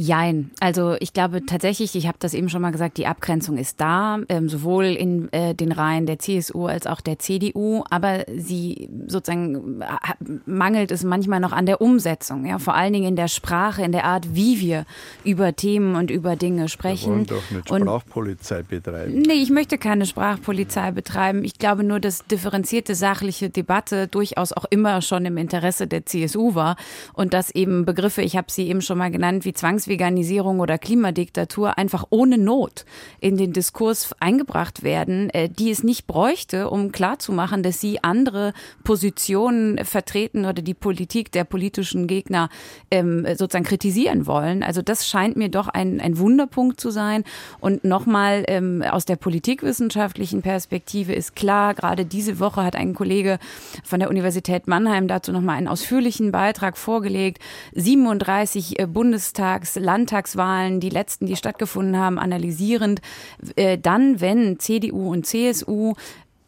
Jein. Also ich glaube tatsächlich, ich habe das eben schon mal gesagt, die Abgrenzung ist da, ähm, sowohl in äh, den Reihen der CSU als auch der CDU, aber sie sozusagen äh, mangelt es manchmal noch an der Umsetzung, ja, vor allen Dingen in der Sprache, in der Art, wie wir über Themen und über Dinge sprechen. Wir wollen doch nicht Sprachpolizei und, betreiben. Nee, ich möchte keine Sprachpolizei betreiben. Ich glaube nur, dass differenzierte sachliche Debatte durchaus auch immer schon im Interesse der CSU war und dass eben Begriffe, ich habe sie eben schon mal genannt, wie Zwangs Zwangsveganisierung oder Klimadiktatur einfach ohne Not in den Diskurs eingebracht werden, äh, die es nicht bräuchte, um klarzumachen, dass sie andere Positionen vertreten oder die Politik der politischen Gegner ähm, sozusagen kritisieren wollen. Also das scheint mir doch ein, ein Wunderpunkt zu sein. Und nochmal ähm, aus der politikwissenschaftlichen Perspektive ist klar, gerade diese Woche hat ein Kollege von der Universität Mannheim dazu nochmal einen ausführlichen Beitrag vorgelegt. 37 äh, Bundestags Landtagswahlen, die letzten, die stattgefunden haben, analysierend, äh, dann, wenn CDU und CSU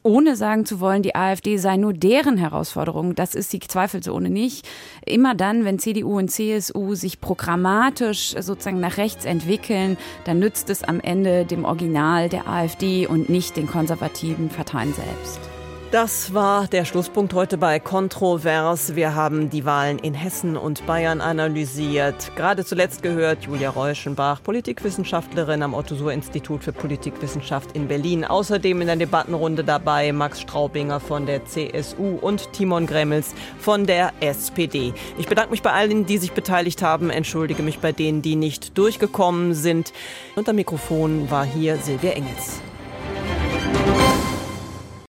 ohne sagen zu wollen, die AfD sei nur deren Herausforderung, das ist sie zweifelsohne nicht. Immer dann, wenn CDU und CSU sich programmatisch sozusagen nach rechts entwickeln, dann nützt es am Ende dem Original der AfD und nicht den konservativen Parteien selbst. Das war der Schlusspunkt heute bei Kontrovers. Wir haben die Wahlen in Hessen und Bayern analysiert. Gerade zuletzt gehört Julia Reuschenbach, Politikwissenschaftlerin am Otto-Suhr-Institut für Politikwissenschaft in Berlin. Außerdem in der Debattenrunde dabei Max Straubinger von der CSU und Timon Gremmels von der SPD. Ich bedanke mich bei allen, die sich beteiligt haben, entschuldige mich bei denen, die nicht durchgekommen sind. Unter Mikrofon war hier Silvia Engels.